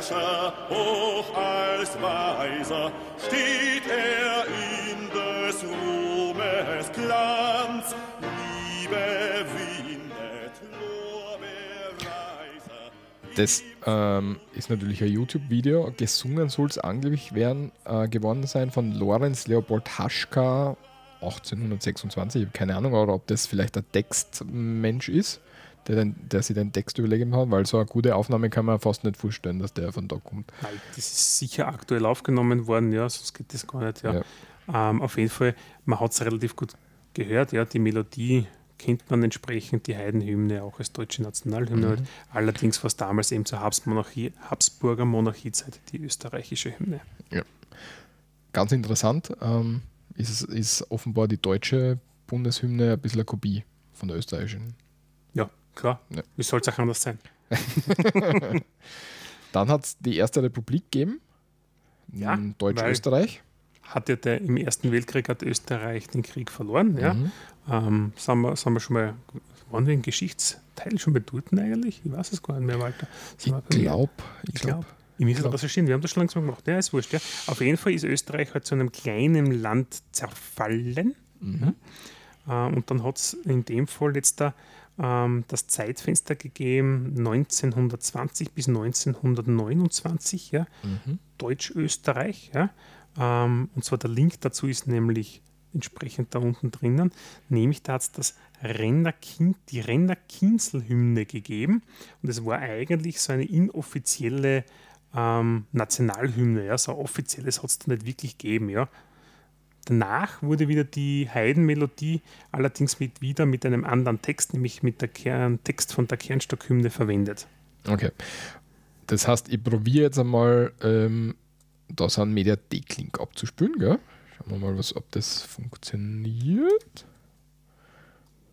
Herrscher, hoch als Weiser, steht er in des Ruhmes Glanz, Liebe windet, Lorbeerreiser. Das ähm, ist natürlich ein YouTube-Video. Gesungen soll es angeblich werden, äh, geworden sein von Lorenz Leopold Haschka 1826, ich habe keine Ahnung, oder ob das vielleicht ein Textmensch ist, der, den, der sich den Text überlegen hat, weil so eine gute Aufnahme kann man fast nicht vorstellen, dass der von da kommt. Das ist sicher aktuell aufgenommen worden, ja, sonst geht das gar nicht. Ja. ja. Ähm, auf jeden Fall, man hat es relativ gut gehört, ja, die Melodie kennt man entsprechend, die Heidenhymne auch als deutsche Nationalhymne. Mhm. Allerdings war es damals eben zur Habsmonarchie, Habsburger Monarchiezeit die österreichische Hymne. Ja. Ganz interessant. Ähm, ist, ist offenbar die deutsche Bundeshymne ein bisschen eine Kopie von der österreichischen. Ja, klar. Ja. Wie soll es auch anders sein? Dann hat es die Erste Republik gegeben. Ja, Deutsch-Österreich. Hat ja der, Im Ersten Weltkrieg hat Österreich den Krieg verloren. Ja. Mhm. Ähm, sind, wir, sind wir schon mal, waren wir im Geschichtsteil schon bedeuten eigentlich? Ich weiß es gar nicht mehr, Walter. ich glaube, ich glaube. Ich muss das recherchieren, wir haben das schon langsam gemacht. Ja, ist wurscht. Ja. Auf jeden Fall ist Österreich halt zu einem kleinen Land zerfallen. Mhm. Äh, und dann hat es in dem Fall jetzt da ähm, das Zeitfenster gegeben 1920 bis 1929, ja, Mhm. Deutsch-Österreich. Ja. Ähm, und zwar der Link dazu ist nämlich entsprechend da unten drinnen. Nämlich da hat es das Rennerkind, die Renner-Kinzel-Hymne gegeben. Und es war eigentlich so eine inoffizielle ähm, Nationalhymne. Ja. So offizielles hat es da nicht wirklich gegeben. Ja. Danach wurde wieder die Heidenmelodie, allerdings mit, wieder mit einem anderen Text, nämlich mit der Kern, Text von der Kernstockhymne verwendet. Okay. Das heißt, ich probiere jetzt einmal, ähm, da so einen Mediathek-Link abzuspülen, gell? Schauen wir mal, was, ob das funktioniert.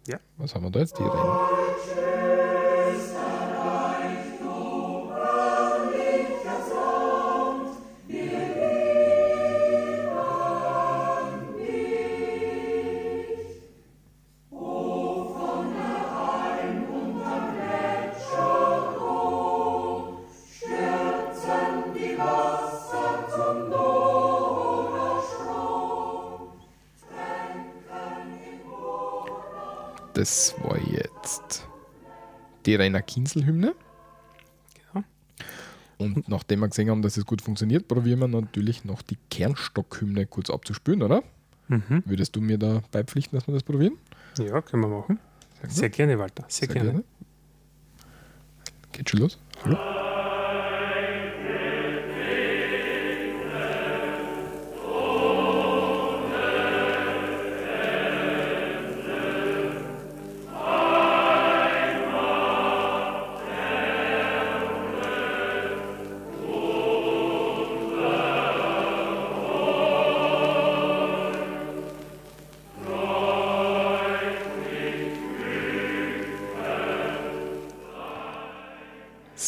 Ja. Was haben wir da jetzt? Die Rennen. Das war jetzt die Rainer Kinzel-Hymne. Genau. Und nachdem wir gesehen haben, dass es gut funktioniert, probieren wir natürlich noch die Kernstock-Hymne kurz abzuspülen, oder? Mhm. Würdest du mir da beipflichten, dass wir das probieren? Ja, können wir machen. Sehr, Sehr gerne, Walter. Sehr, Sehr gerne. gerne. Geht schon los? Hallo?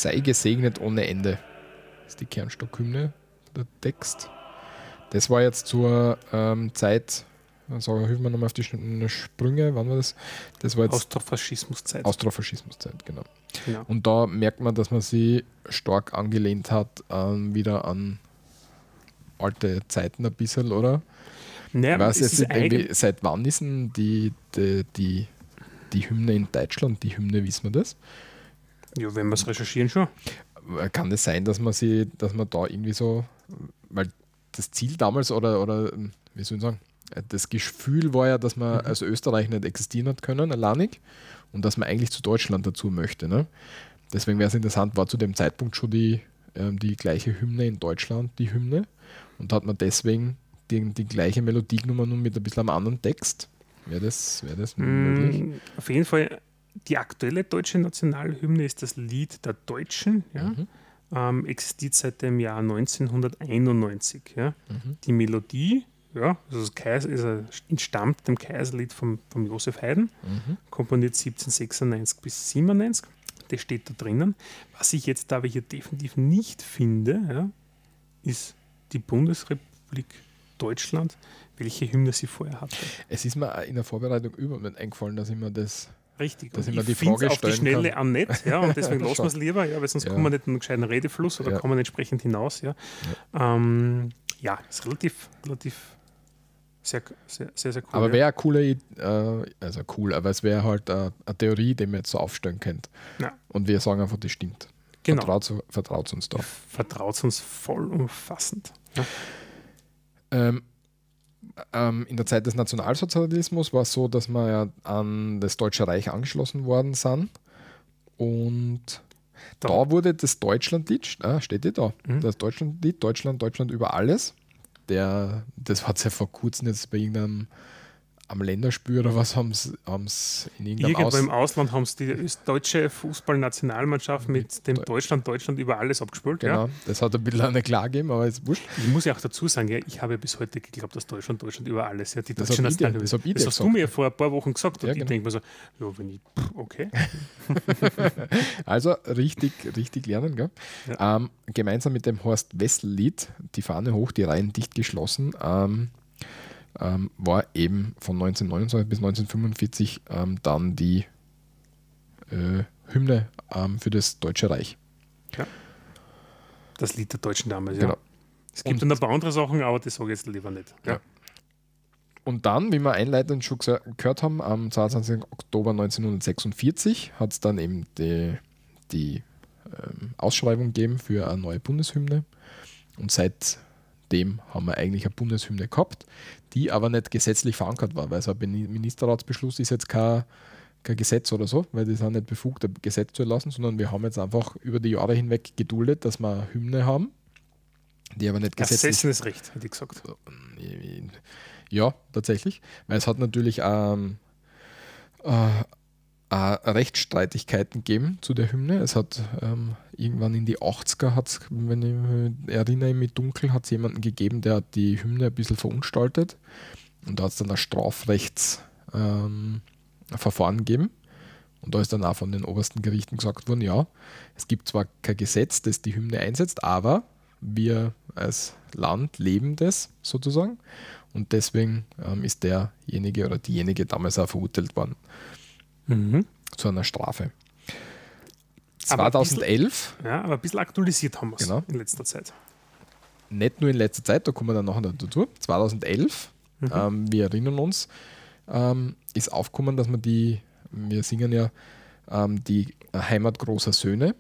Sei gesegnet ohne Ende. Das ist die Kernstockhymne, der Text. Das war jetzt zur ähm, Zeit, also hilf mir nochmal auf die Sprünge, wann war das? Das war jetzt Austrofaschismuszeit. Austrofaschismuszeit, genau. genau. Und da merkt man, dass man sie stark angelehnt hat, ähm, wieder an alte Zeiten ein bisschen, oder? Naja, es jetzt irgendwie, seit wann ist denn die, die, die, die Hymne in Deutschland, die Hymne, wissen wir das? Ja, wenn wir es recherchieren schon. Kann es sein, dass man sie, dass man da irgendwie so, weil das Ziel damals oder, oder wie soll ich sagen, das Gefühl war ja, dass man als Österreich nicht existieren hat können, alleinig, und dass man eigentlich zu Deutschland dazu möchte. Ne? Deswegen wäre es interessant, war zu dem Zeitpunkt schon die, ähm, die gleiche Hymne in Deutschland, die Hymne, und hat man deswegen die, die gleiche Melodie genommen, nur mit ein bisschen einem anderen Text. Wäre das, wäre das möglich? Mm, Auf jeden Fall, die aktuelle deutsche Nationalhymne ist das Lied der Deutschen. Ja? Mhm. Ähm, existiert seit dem Jahr 1991. Ja? Mhm. Die Melodie, ja, also das Kaiser, ein, entstammt dem Kaiserlied vom, vom Josef Haydn, Mhm. komponiert 1796 bis 97. Das steht da drinnen. Was ich jetzt aber hier definitiv nicht finde, ja, ist die Bundesrepublik Deutschland, welche Hymne sie vorher hatte. Es ist mir in der Vorbereitung überhaupt nicht eingefallen, dass ich mir das Richtig. Dass und ich die find's Frage auf die Schnelle kann. an nicht, ja, und deswegen lassen wir es lieber, ja, weil sonst Ja. kommen wir nicht in einen gescheiten Redefluss oder Ja. kommen entsprechend hinaus. Ja, ja. Ähm, ja ist relativ, relativ sehr, sehr, sehr, sehr cool. Aber ja. wäre eine coole, äh, also cool, aber es wäre halt äh, eine Theorie, die man jetzt so aufstellen könnte. Ja. Und wir sagen einfach, das stimmt. Genau. Vertraut, vertraut uns da. Vertraut uns vollumfassend. Ja. Ähm, ähm, in der Zeit des Nationalsozialismus war es so, dass wir ja an das Deutsche Reich angeschlossen worden sind. Und Da- da, wurde das Deutschlandlied, ah, steht ja da, Mhm. das Deutschlandlied, Deutschland, Deutschland über alles. Der, das hat es ja vor kurzem jetzt bei irgendeinem am Länderspiel oder was haben sie in irgendeinem Irgendwo Aus im Ausland haben sie die deutsche Fußballnationalmannschaft mit dem Deutschland, Deutschland über alles abgespielt. Ja. Genau, das hat ein bisschen eine Klage gegeben, aber ist wurscht. Ich muss ja auch dazu sagen, ja, ich habe bis heute geglaubt, dass Deutschland, Deutschland über alles, ja, die Das deutsche ich Nationalhymne. das hab ich Das hast du mir vor ein paar Wochen gesagt und Ja, ich genau. denke mir so, ja, wenn ich, pff, okay. Also richtig, richtig lernen, gell? Ähm, gemeinsam mit dem Horst Wessel-Lied, die Fahne hoch, die Reihen dicht geschlossen, ähm, ähm, war eben von 1929 bis 1945 ähm, dann die äh, Hymne ähm, für das Deutsche Reich. Das Lied der Deutschen damals, Genau. ja. Es gibt Und- dann ein paar andere Sachen, aber das sage ich jetzt lieber nicht. Ja. Ja. Und dann, wie wir einleitend schon gehört haben, am 22. Oktober 1946 hat es dann eben die, die ähm, Ausschreibung gegeben für eine neue Bundeshymne. Und seitdem haben wir eigentlich eine Bundeshymne gehabt, die aber nicht gesetzlich verankert war, weil so ein Ministerratsbeschluss ist jetzt kein, kein Gesetz oder so, weil die sind nicht befugt, ein Gesetz zu erlassen, sondern wir haben jetzt einfach über die Jahre hinweg geduldet, dass wir eine Hymne haben, die aber nicht gesetzlich... Ersessenes Recht, hätte ich gesagt. Ja, tatsächlich. Weil es hat natürlich ähm, äh, äh, Rechtsstreitigkeiten gegeben zu der Hymne. Es hat ähm, irgendwann in die 80er, hat's, wenn ich mich erinnere mich dunkel, hat es jemanden gegeben, der hat die Hymne ein bisschen verunstaltet. Und da hat es dann ein Strafrechtsverfahren ähm, gegeben. Und da ist dann auch von den obersten Gerichten gesagt worden, ja, es gibt zwar kein Gesetz, das die Hymne einsetzt, aber wir als Land leben das sozusagen. Und deswegen ähm, ist derjenige oder diejenige damals auch verurteilt worden mhm. zu einer Strafe. 2011. Bisschen, ja, aber ein bisschen aktualisiert haben wir es genau. in letzter Zeit. Nicht nur in letzter Zeit, da kommen wir dann nachher dazu. 2011, mhm. ähm, wir erinnern uns, ähm, ist aufgekommen, dass wir die, wir singen ja ähm, die Heimat großer Söhne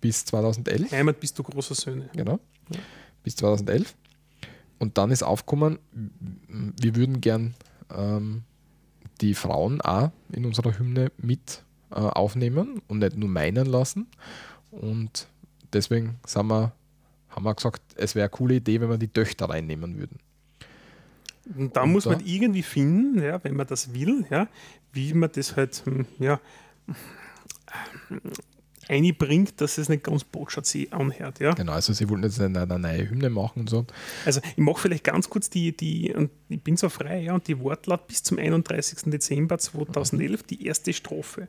bis 2011. Heimat bist du großer Söhne. Genau. Ja. Bis 2011. Und dann ist aufgekommen, wir würden gern ähm, die Frauen auch in unserer Hymne mit äh, aufnehmen und nicht nur meinen lassen. Und deswegen sind wir, haben wir gesagt, es wäre eine coole Idee, wenn wir die Töchter reinnehmen würden. Und da und muss da, man irgendwie finden, ja, wenn man das will, ja, wie man das halt hm, ja, einbringt, dass es nicht ganz Botschaft anhört. Ja? Genau, also sie wollten jetzt eine, eine neue Hymne machen und so. Also ich mache vielleicht ganz kurz die, die und ich bin so frei, ja, und die Wortlaut bis zum 31. Dezember 2011, die erste Strophe.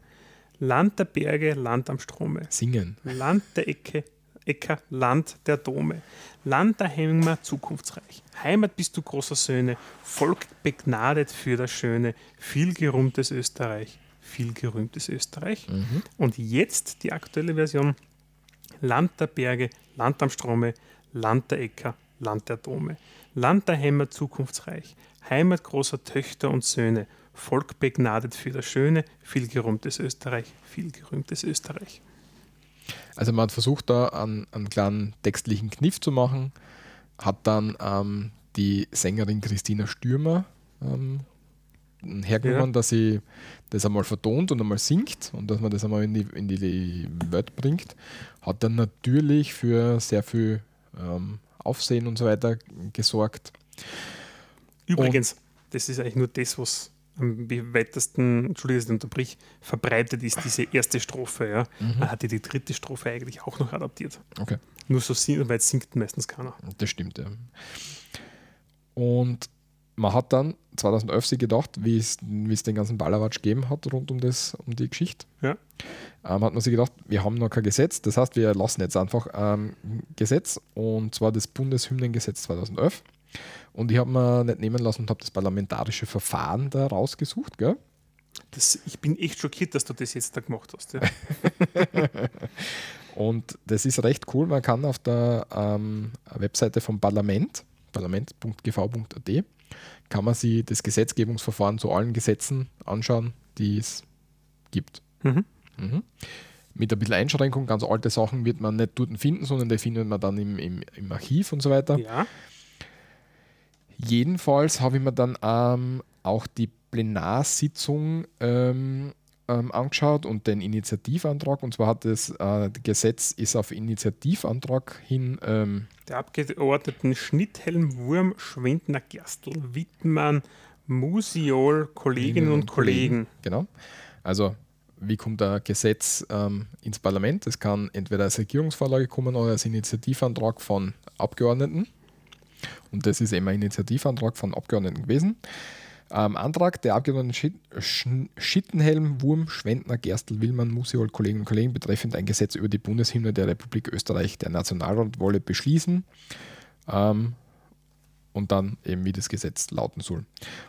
Land der Berge, Land am Strome. Singen. Land der Ecke, Äcker, Land der Dome. Land der Heimat, zukunftsreich. Heimat bist du großer Söhne, Volk begnadet für das Schöne, viel gerumtes Österreich viel gerühmtes Österreich. Mhm. Und jetzt die aktuelle Version: Land der Berge, Land am Strome, Land der Äcker, Land der Dome. Land der Hämmer zukunftsreich, Heimat großer Töchter und Söhne, Volk begnadet für das Schöne, viel gerühmtes Österreich, viel gerühmtes Österreich. Also man versucht, da einen, einen kleinen textlichen Kniff zu machen, hat dann ähm, die Sängerin Christina Stürmer ähm, hergenommen, ja. dass sie das einmal vertont und einmal singt und dass man das einmal in die, in die Welt bringt, hat dann natürlich für sehr viel ähm, Aufsehen und so weiter gesorgt. Übrigens, und das ist eigentlich nur das, was am weitesten, Entschuldigung, dass ich unterbrich, verbreitet ist, diese erste Strophe. Ja. Mhm. Man hatte die dritte Strophe eigentlich auch noch adaptiert. Okay. Nur so, weil singt meistens keiner. Das stimmt, ja. Und man hat dann 2011 sich gedacht, wie es, den ganzen Ballerwatsch gegeben hat rund um, das, um die Geschichte, ja. ähm, hat man sich gedacht, wir haben noch kein Gesetz, das heißt, wir lassen jetzt einfach ähm, Gesetz und zwar das Bundeshymnengesetz 2011. Und ich habe mir nicht nehmen lassen und habe das parlamentarische Verfahren da rausgesucht. Gell? Das, ich bin echt schockiert, dass du das jetzt da gemacht hast. Ja. und das ist recht cool. Man kann auf der ähm, Webseite vom Parlament, parlament.gv.at, kann man sich das Gesetzgebungsverfahren zu allen Gesetzen anschauen, die es gibt. Mhm. Mhm. Mit ein bisschen Einschränkung, ganz alte Sachen wird man nicht dort finden, sondern die findet man dann im, im, im Archiv und so weiter. Ja. Jedenfalls habe ich mir dann ähm, auch die Plenarsitzung ähm, ähm, angeschaut und den Initiativantrag. Und zwar hat das äh, Gesetz ist auf Initiativantrag hin. Ähm, Der Abgeordneten Schnitthelm, Wurm, Schwendner, Gerstl, Wittmann, Musiol, Kolleginnen und, und Kollegen. Kollegen. Genau. Also wie kommt ein Gesetz ähm, ins Parlament? Es kann entweder als Regierungsvorlage kommen oder als Initiativantrag von Abgeordneten. Und das ist eben ein Initiativantrag von Abgeordneten gewesen. Ähm, Antrag der Abgeordneten Schitt, Schittenhelm, Wurm, Schwendner, Gerstl, Willmann, Musiol, Kolleginnen und Kollegen betreffend ein Gesetz über die Bundeshymne der Republik Österreich. Der Nationalrat wolle beschließen ähm, und dann eben, wie das Gesetz lauten soll.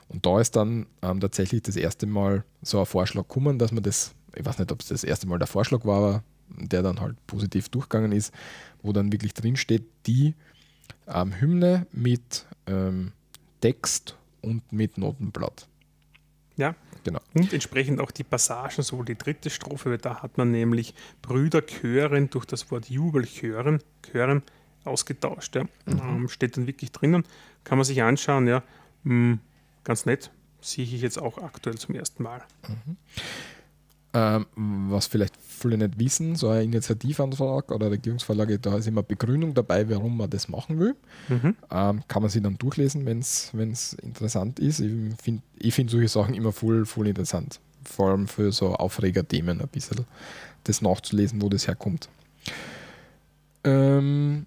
Und da ist dann ähm, tatsächlich das erste Mal so ein Vorschlag gekommen, dass man das, ich weiß nicht, ob es das erste Mal der Vorschlag war, aber der dann halt positiv durchgegangen ist, wo dann wirklich drin steht, die ähm, Hymne mit ähm, Text und mit Notenblatt. Ja, Genau. und entsprechend auch die Passagen, sowohl die dritte Strophe, weil da hat man nämlich Brüder chören durch das Wort Jubel chören, chören ausgetauscht. Ja. Ähm, steht dann wirklich drinnen, kann man sich anschauen, ja, Hm, ganz nett, sehe ich jetzt auch aktuell zum ersten Mal. Ähm, was vielleicht viele nicht wissen, so ein Initiativantrag oder Regierungsvorlage, da ist immer Begründung dabei, warum man das machen will. Mhm. Ähm, kann man sich dann durchlesen, wenn es interessant ist. Ich finde find solche Sachen immer voll, voll interessant. Vor allem für so Aufregerthemen ein bisschen das nachzulesen, wo das herkommt. Ähm,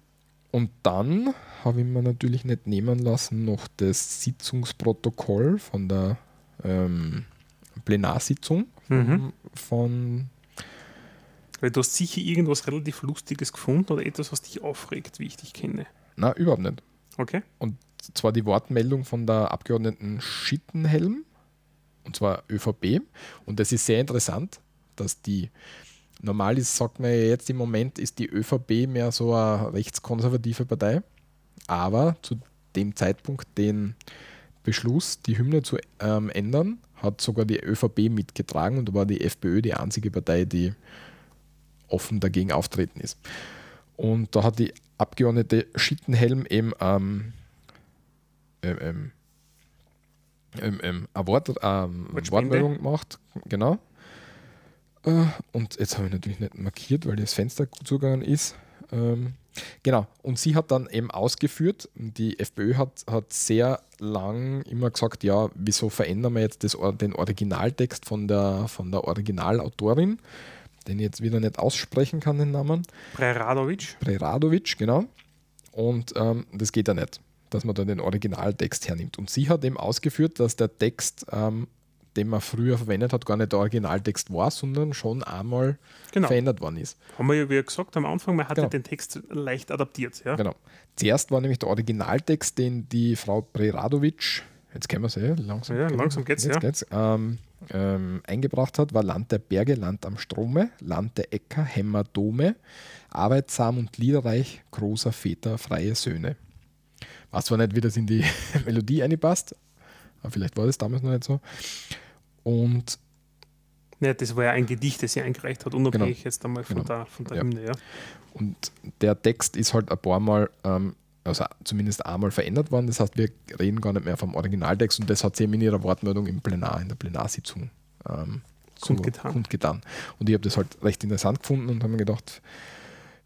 und dann habe ich mir natürlich nicht nehmen lassen noch das Sitzungsprotokoll von der ähm, Plenarsitzung Mhm. von Weil du hast sicher irgendwas relativ Lustiges gefunden oder etwas, was dich aufregt, wie ich dich kenne. na überhaupt nicht. Okay? Und zwar die Wortmeldung von der Abgeordneten Schittenhelm, und zwar ÖVP. Und das ist sehr interessant, dass die, normal ist, sagt man ja jetzt im Moment, ist die ÖVP mehr so eine rechtskonservative Partei. Aber zu dem Zeitpunkt den Beschluss, die Hymne zu ähm, ändern, hat sogar die ÖVP mitgetragen und da war die FPÖ die einzige Partei, die offen dagegen auftreten ist. Und da hat die Abgeordnete Schittenhelm eben ähm, ähm, ähm, ähm, ähm, eine Wort, ähm. Wortmeldung gemacht, genau. Äh, und jetzt habe ich natürlich nicht markiert, weil das Fenster zugegangen ist. Ähm, genau, und sie hat dann eben ausgeführt, die FPÖ hat, hat sehr lang immer gesagt, ja, wieso verändern wir jetzt das, den Originaltext von der, von der Originalautorin, den ich jetzt wieder nicht aussprechen kann, den Namen. Preradovic. Preradovic, genau. Und ähm, das geht ja nicht, dass man da den Originaltext hernimmt. Und sie hat eben ausgeführt, dass der Text, ähm, den man früher verwendet hat, gar nicht der Originaltext war, sondern schon einmal Genau. verändert worden ist. Haben wir ja wie gesagt am Anfang, man hat Genau. den Text leicht adaptiert. Ja? Genau. Zuerst war nämlich der Originaltext, den die Frau Preradovic, jetzt kennen wir sie, langsam, Ja, langsam geht's, jetzt ja. geht's, ähm, ähm, eingebracht hat, war Land der Berge, Land am Strome, Land der Äcker, Hämmerdome, arbeitsam und liederreich, großer Väter, freie Söhne. Weiß zwar nicht, wie das in die Melodie einpasst, aber vielleicht war das damals noch nicht so. Und Ja, das war ja ein Gedicht, das sie eingereicht hat, unabhängig jetzt einmal von Genau. der, von der Ja. Hymne. Ja. Und der Text ist halt ein paar Mal, ähm, also zumindest einmal verändert worden. Das heißt, wir reden gar nicht mehr vom Originaltext und das hat sie eben in ihrer Wortmeldung im Plenar, in der Plenarsitzung ähm, Kundgetan. kundgetan. Und ich habe das halt recht interessant gefunden und habe mir gedacht,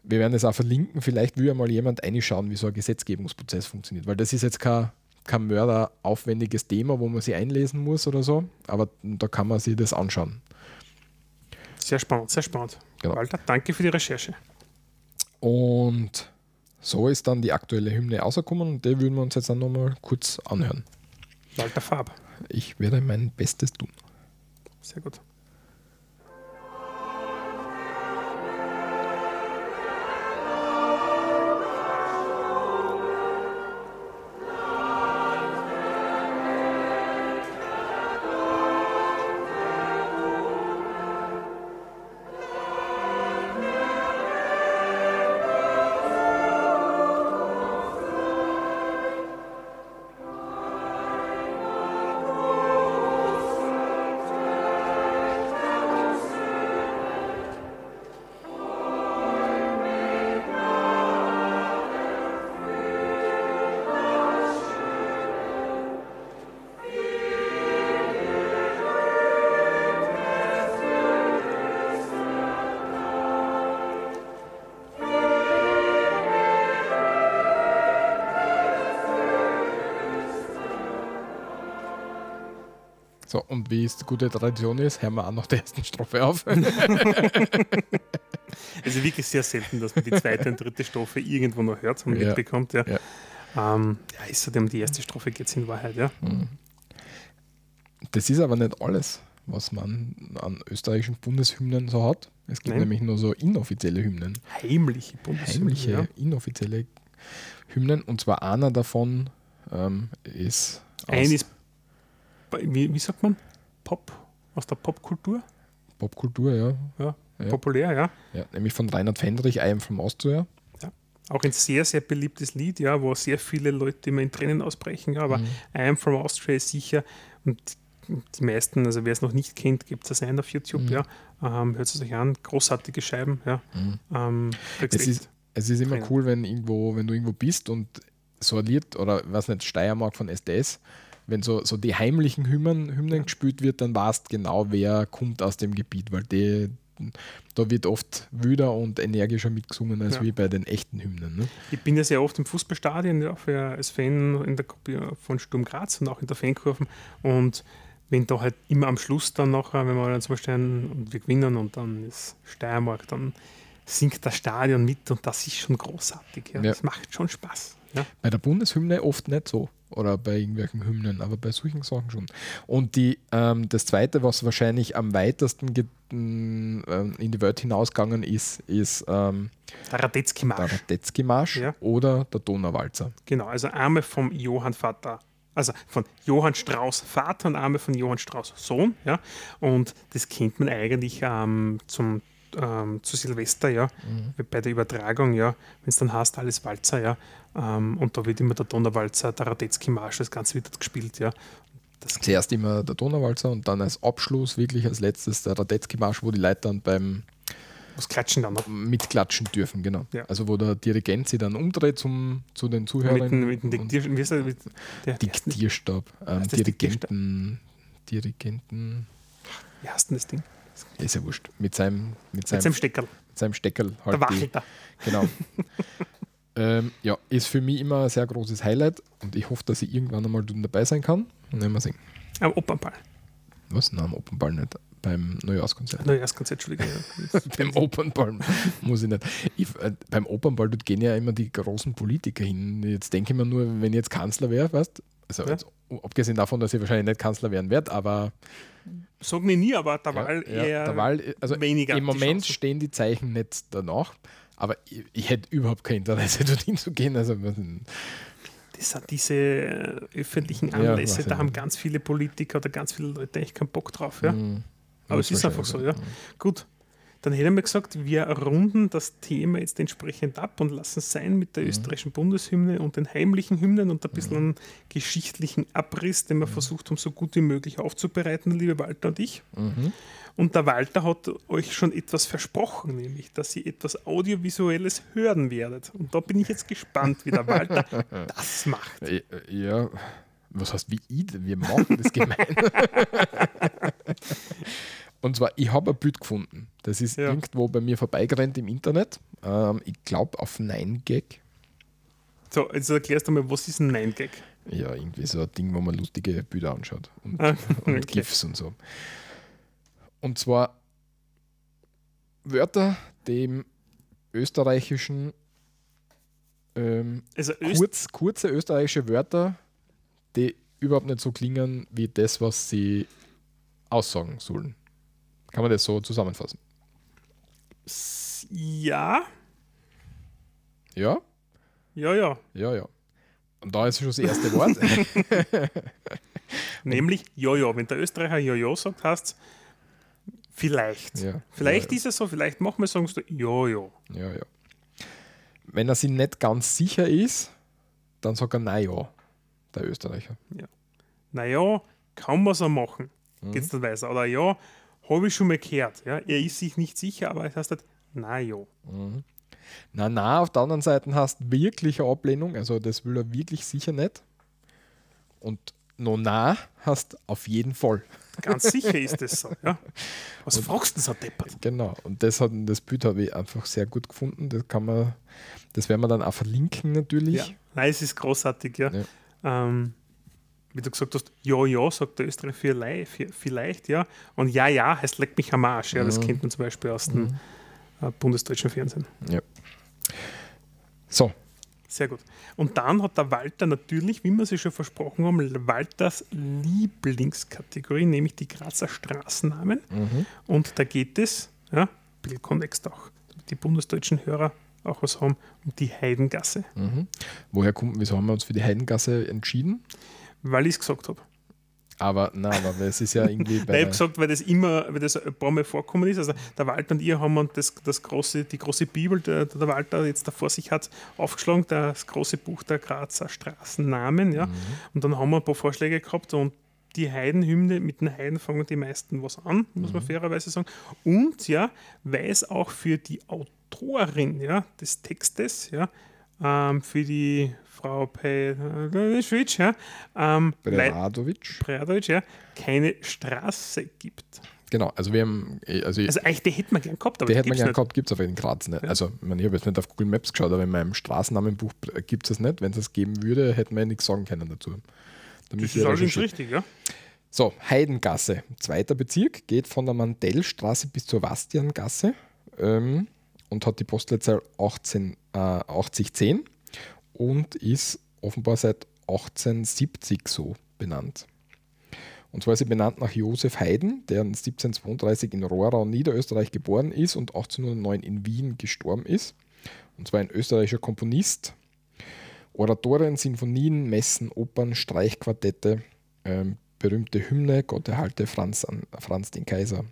wir werden das auch verlinken. Vielleicht will ja mal jemand reinschauen, wie so ein Gesetzgebungsprozess funktioniert. Weil das ist jetzt kein, kein mörderaufwendiges Thema, wo man sich einlesen muss oder so, aber da kann man sich das anschauen. Sehr spannend, sehr spannend. Genau. Walter, danke für die Recherche. Und so ist dann die aktuelle Hymne rausgekommen und die würden wir uns jetzt dann nochmal kurz anhören. Walter Farb. Ich werde mein Bestes tun. Sehr gut. So, und wie es die gute Tradition ist, hören wir auch noch der ersten Strophe auf. Also wirklich sehr selten, dass man die zweite und dritte Strophe irgendwo noch hört und Ja. mitbekommt. Ja. Ja. Ähm, ja, ist so, um die erste Strophe geht es in Wahrheit, ja. Das ist aber nicht alles, was man an österreichischen Bundeshymnen so hat. Es gibt Nein. nämlich nur so inoffizielle Hymnen. Heimliche Bundeshymne. Heimliche, Ja. inoffizielle Hymnen. Und zwar einer davon ähm, ist Ein ist, wie, wie sagt man? Pop, aus der Popkultur, Popkultur, ja. ja. Ja. populär, ja. ja. Nämlich von Reinhard Fendrich, I am from Austria. Auch ein sehr, sehr beliebtes Lied, ja, wo sehr viele Leute immer in Tränen ausbrechen. Ja, aber Mhm. I Am From Austria ist sicher. Und die meisten, also wer es noch nicht kennt, gibt es das ein auf YouTube. Mhm. Ja, ähm, hört es euch an. Großartige Scheiben. Ja. Ähm, kriegst Es ist, es ist immer Tränen. cool, wenn, irgendwo, wenn du irgendwo bist und so ein Lied oder was nicht, Steiermark von SDS, wenn so, so die heimlichen Hymnen, Hymnen gespielt wird, dann weißt genau, wer kommt aus dem Gebiet, weil die, da wird oft wüder und energischer mitgesungen als Ja. wie bei den echten Hymnen. Ne? Ich bin ja sehr oft im Fußballstadion, ja, für, als Fan in der Gruppe von Sturm Graz und auch in der Fankurven. Und wenn da halt immer am Schluss dann nachher, wenn wir dann zum Beispiel und wir gewinnen und dann ist Steiermark, dann singt das Stadion mit und das ist schon großartig. Ja. Ja. Das macht schon Spaß. Ja. Bei der Bundeshymne oft nicht so. Oder bei irgendwelchen Hymnen, aber bei solchen Sachen schon. Und die, ähm, das Zweite, was wahrscheinlich am weitesten ge- ähm, in die Welt hinausgegangen ist, ist ähm, Der Radetzky der Marsch. Radetzky-Marsch Ja. oder der Donauwalzer. Genau, also Arme vom Johann Vater. Also von Johann Strauß Vater und Arme von Johann Strauß Sohn, ja. Und das kennt man eigentlich ähm, zum, ähm, zu Silvester, ja, bei der Übertragung, ja, wenn es dann heißt, alles Walzer, ja. Ähm, und da wird immer der Donnerwalzer, der Radetzky Marsch, das Ganze wird gespielt, ja. Das, Zuerst immer der Donauwalzer und dann als Abschluss, wirklich als letztes der Radetzky-Marsch, wo die Leute dann beim was klatschen dann noch. Mitklatschen dürfen, genau. Ja. Also wo der Dirigent sich dann umdreht zum, zu den Zuhörern. Mit dem, mit dem und Diktier, wie ist er, mit der, Diktierstab. Ähm, das Dirigenten, Dirigenten, wie heißt denn das Ding? Ist ja wurscht. Mit seinem, mit seinem, Mit seinem Steckerl. mit seinem Steckerl halt. Der die- da. Genau. ähm, ja, ist für mich immer ein sehr großes Highlight und ich hoffe, dass ich irgendwann einmal dabei sein kann. Und dann mal singen. Am Opernball. Was? Nein, am Opernball nicht. Beim Neujahrskonzert. Neujahrskonzert, Entschuldigung. Ja. beim Opernball muss ich nicht. Ich, äh, beim Opernball, dort gehen ja immer die großen Politiker hin. Jetzt denke ich mir nur, wenn ich jetzt Kanzler wäre, weißt also Ja. jetzt, abgesehen davon, dass ich wahrscheinlich nicht Kanzler werden werde, aber Sagen wir nie, aber der ja, Wahl ja, eher der Wahl, also weniger. im die Moment Chancen. stehen die Zeichen nicht danach, aber ich, ich hätte überhaupt kein Interesse, dorthin zu gehen. Also? Das sind diese äh, öffentlichen Ja, Anlässe, weiß da haben ganz viele Politiker oder ganz viele Leute eigentlich keinen Bock drauf. Ja? Hm, Aber es ist einfach so, ja. Gut, dann hätten wir gesagt, wir runden das Thema jetzt entsprechend ab und lassen es sein mit Mhm. der österreichischen Bundeshymne und den heimlichen Hymnen und ein bisschen einen geschichtlichen Abriss, den wir Mhm. versucht haben, so gut wie möglich aufzubereiten, liebe Walter und ich. Mhm. Und der Walter hat euch schon etwas versprochen, nämlich, dass ihr etwas Audiovisuelles hören werdet. Und da bin ich jetzt gespannt, wie der Walter das macht. Ja, was heißt, wie ich, wir machen das gemein. Und zwar, ich habe ein Bild gefunden. Das ist Ja. irgendwo bei mir vorbeigerannt im Internet. Ähm, ich glaube auf 9gag. So, jetzt erklärst du mal, was ist ein Nein-Gag? Ja, irgendwie so ein Ding, wo man lustige Bilder anschaut. Und, Ah, und okay. GIFs und so. Und zwar Wörter, die im österreichischen ähm, Also Öst kurz, kurze österreichische Wörter, die überhaupt nicht so klingen wie das, was sie aussagen sollen. Kann man das so zusammenfassen? ja, Ja? ja, ja. Ja, ja. Und da ist schon das erste Wort. Nämlich Jojo. Wenn der Österreicher Jojo sagt, heißt vielleicht. ja, Vielleicht ja, ist es so, vielleicht machen wir, sagst du Jojo. ja, ja. Wenn er sich nicht ganz sicher ist, dann sagt er Naja, der Österreicher. Naja, kann man so machen, Mhm. geht's dann weiter. Oder ja, habe ich schon mal gehört. Ja, er ist sich nicht sicher, aber es heißt halt, na jo. Na, na, auf der anderen Seite hast wirkliche Ablehnung, also das will er wirklich sicher nicht. Und no na hast auf jeden Fall. Ganz sicher ist es so. Ja. Was fragst du denn so deppert? Genau. Und das, hat, das Bild habe ich einfach sehr gut gefunden. Das kann man, das werden wir dann auch verlinken natürlich. Ja. Nein, es ist großartig, ja. Ja. Ähm, wie du gesagt hast, ja, ja, sagt der Österreicher vielleicht, vielleicht, ja. Und ja, ja heißt leck mich am Arsch. Ja, das Mhm. kennt man zum Beispiel aus dem äh, bundesdeutschen Fernsehen. Ja. So, Sehr gut. Und dann hat der Walter natürlich, wie wir sie schon versprochen haben, Walters Lieblingskategorie, nämlich die Grazer Straßennamen. mhm. Und da geht es, ja, bisschen Kontext auch, damit die bundesdeutschen Hörer auch was haben, um die Heidengasse. Mhm. woher kommt, wieso haben wir uns für die Heidengasse entschieden? Weil ich es gesagt habe. Aber nein, aber es ist ja irgendwie Nein, ich bei. habe gesagt, weil das immer, weil das ein paar Mal vorkommen ist. Also der Walter und ihr haben das, das große, die große Bibel, der, der Walter jetzt da vor sich hat, aufgeschlagen, das große Buch der Grazer Straßennamen. Ja? Und dann haben wir ein paar Vorschläge gehabt und die Heidenhymne, mit den Heiden fangen die meisten was an, muss man fairerweise sagen. Und ja, weil es auch für die Autorin ja, des Textes, ja, ähm, für die Frau Pejovic, ja, ähm, Preradovic. Preradovic, ja, keine Straße gibt. Genau, also wir haben, eh, also, Also eigentlich, die hätten wir gern gehabt, aber die hätte man gibt's gern gehabt, gibt es aber in Graz nicht. Also, ich, meine, ich habe jetzt nicht auf Google Maps geschaut, aber in meinem Straßennamenbuch gibt es das nicht. Wenn es das geben würde, hätten wir ja nichts sagen können dazu. Da Das ist allerdings richtig, ja. So, Heidengasse, zweiter Bezirk, geht von der Mandellstraße bis zur Bastiangasse ähm, und hat die Postleitzahl 18, äh, 8010 und ist offenbar seit 1870 so benannt. Und zwar ist sie benannt nach Josef Haydn, der 1732 in Rohrau, Niederösterreich geboren ist und 1809 in Wien gestorben ist. Und zwar ein österreichischer Komponist. Oratorien, Sinfonien, Messen, Opern, Streichquartette, ähm, berühmte Hymne, Gott erhalte Franz, an, Franz den Kaiser.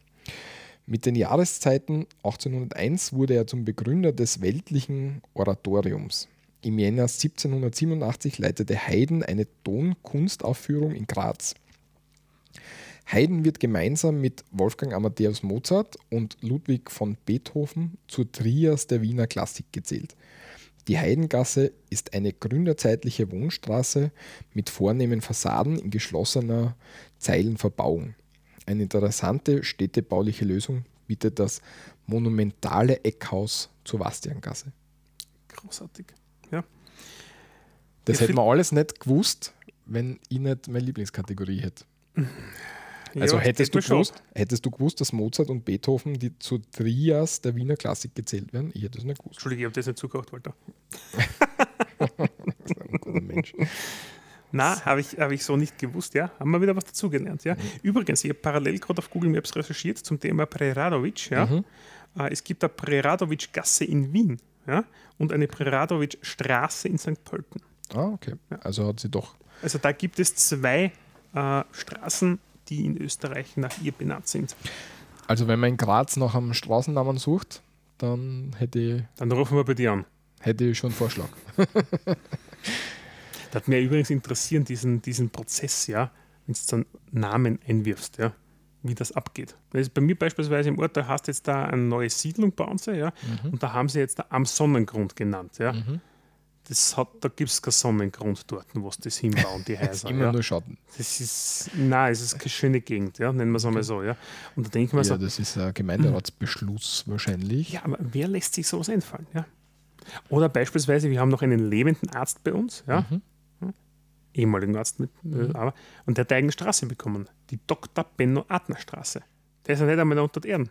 Mit den Jahreszeiten 1801 wurde er zum Begründer des weltlichen Oratoriums. Im Jänner 1787 leitete Haydn eine Tonkunstaufführung in Graz. Haydn wird gemeinsam mit Wolfgang Amadeus Mozart und Ludwig von Beethoven zur Trias der Wiener Klassik gezählt. Die Heidengasse ist eine gründerzeitliche Wohnstraße mit vornehmen Fassaden in geschlossener Zeilenverbauung. Eine interessante städtebauliche Lösung bietet das monumentale Eckhaus zur Bastiangasse. Großartig. Ja. Das Ja, hätten wir alles nicht gewusst, wenn ich nicht meine Lieblingskategorie hätte. Also ja, hättest, du schon. gewusst, hättest du gewusst, dass Mozart und Beethoven die zur Trias der Wiener Klassik gezählt werden? Ich hätte es nicht gewusst. Entschuldige, ich habe das nicht zugehört, Walter. Das ist ein guter Mensch. Na, habe ich, hab ich so nicht gewusst, ja. Haben wir wieder was dazugelernt, ja. Übrigens, ich habe parallel gerade auf Google Maps recherchiert zum Thema Preradovic, ja. Äh, es gibt eine Preradovic-Gasse in Wien, ja, und eine Preradovic-Straße in St. Pölten. Ah, okay. Also hat sie doch. Also da gibt es zwei äh, Straßen, die in Österreich nach ihr benannt sind. Also wenn man in Graz nach einem Straßennamen sucht, dann hätte ich, Dann rufen wir bei dir an. hätte ich schon einen Vorschlag. Das hat mir übrigens interessieren, diesen, diesen Prozess, ja, wenn du dann Namen einwirfst, ja, wie das abgeht. Es bei mir beispielsweise im Ort, da hast jetzt da eine neue Siedlung bei uns, ja, und da haben sie jetzt da am Sonnengrund genannt, ja. Das hat, da gibt es keinen Sonnengrund dort, wo sie das hinbauen, die Häuser. Immer ja. nur Schatten. Das ist, nein, es ist keine schöne Gegend, ja, nennen wir es einmal so, ja. Und da denken wir Ja, so, das ist ein Gemeinderatsbeschluss wahrscheinlich. ja, aber wer lässt sich sowas einfallen, ja? Oder beispielsweise, wir haben noch einen lebenden Arzt bei uns, ja, Mhm. Ja, ehemaligen Arzt mit, äh, aber, und der hat eine eigene Straße bekommen, die Dr. Benno Adner Straße. Der ist ja nicht einmal unter der Erden.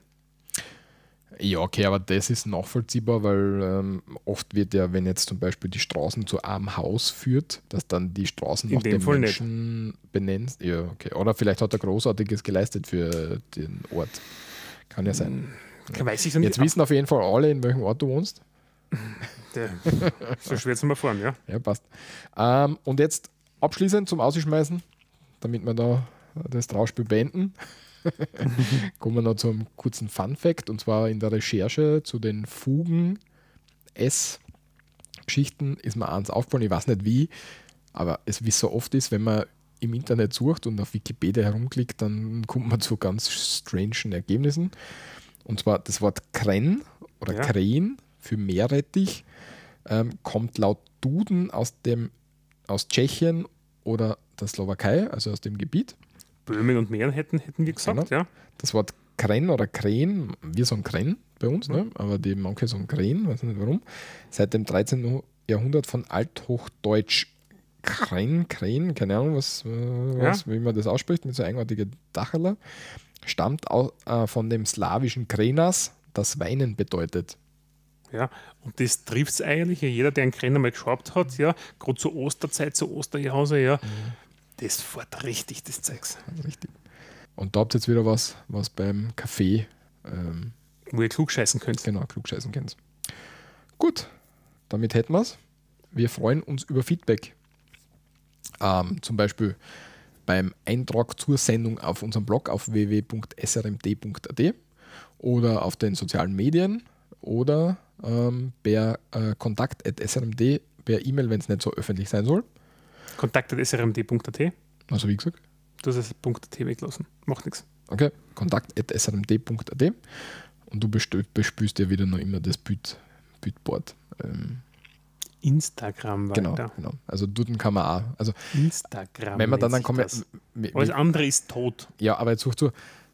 Ja, okay, aber das ist nachvollziehbar, weil ähm, oft wird ja, wenn jetzt zum Beispiel die Straßen zu einem Haus führt, dass dann die Straßen In nach dem dem Fall nicht. Menschen benennt. Ja, okay. Oder vielleicht hat er Großartiges geleistet für den Ort. Kann ja sein. Weiß ich so nicht. Jetzt wissen auf jeden Fall alle, in welchem Ort du wohnst. So schwer zu mal fahren, ja. Ja, passt. Ähm, und jetzt abschließend zum Ausschmeißen, damit wir da das Trauspiel beenden. Kommen wir noch zum kurzen Fun-Fact und zwar in der Recherche zu den Fugen S-Geschichten ist mir eins aufgefallen, ich weiß nicht wie, aber es wie so oft ist, wenn man im Internet sucht und auf Wikipedia herumklickt, dann kommt man zu ganz strangen Ergebnissen. Und zwar das Wort Kren oder Ja. Krähen für Meerrettich ähm, kommt laut Duden aus, dem, aus Tschechien oder der Slowakei, also aus dem Gebiet. Böhmen und Mähren hätten, hätten wir gesagt, Genau. ja. Das Wort Kren oder Krähen, wir sagen Kren bei uns, ne? aber die manche sagen Krähen, weiß nicht warum, seit dem 13. Jahrhundert von Althochdeutsch Kren, Krähen, keine Ahnung, was, äh, was, wie man das ausspricht, mit so eigenartigen Dacherler, stammt au, äh, von dem slawischen Krenas, das Weinen bedeutet. Ja, und das trifft es eigentlich. Jeder, der einen Krenner mal geschraubt hat, ja, gerade zur Osterzeit, zur Osterjause, ja, das fährt richtig, das Zeugs. Richtig. Und da habt ihr jetzt wieder was, was beim Kaffee ähm, Wo ihr klug scheißen könnt. genau klugscheißen könnt. Gut, damit hätten wir es. Wir freuen uns über Feedback. Ähm, zum Beispiel, beim Eintrag zur Sendung auf unserem Blog auf www.srmd.at oder auf den sozialen Medien oder ähm, per äh, kontakt.srmd per E-Mail, wenn es nicht so öffentlich sein soll. Kontakt.srmd.at. Also wie gesagt. Du hast das .at weglassen. Macht nichts. Okay, kontakt.srmd.at und du bespülst dir wieder noch immer das Büt, Bütboard. Ähm, Instagram genau, genau. Also dort kann man auch. Also Instagram. Wenn man dann, dann kommt, Alles andere ist tot. Ja, aber jetzt suchst du,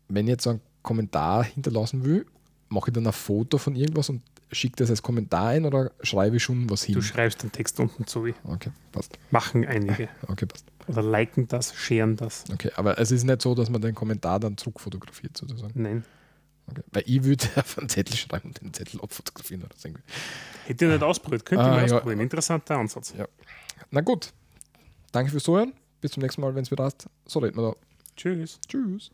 wenn ich jetzt so einen Kommentar hinterlassen will, mache ich dann ein Foto von irgendwas und schicke das als Kommentar ein oder schreibe ich schon was hin? Du schreibst den Text unten zu. Okay, passt. Machen einige. Okay, passt. Oder liken das, scheren das. Okay, aber es ist nicht so, dass man den Kommentar dann zurückfotografiert sozusagen. Nein. Okay. Weil ich würde auf einen Zettel schreiben und den Zettel abfotografieren oder so. Hätte ich nicht ausprobiert, könnte ah, ich mal ausprobieren. Interessanter Ansatz. Ja. Na gut. Danke fürs Zuhören. Bis zum nächsten Mal, wenn es wieder hast. So reden wir da. Tschüss. Tschüss.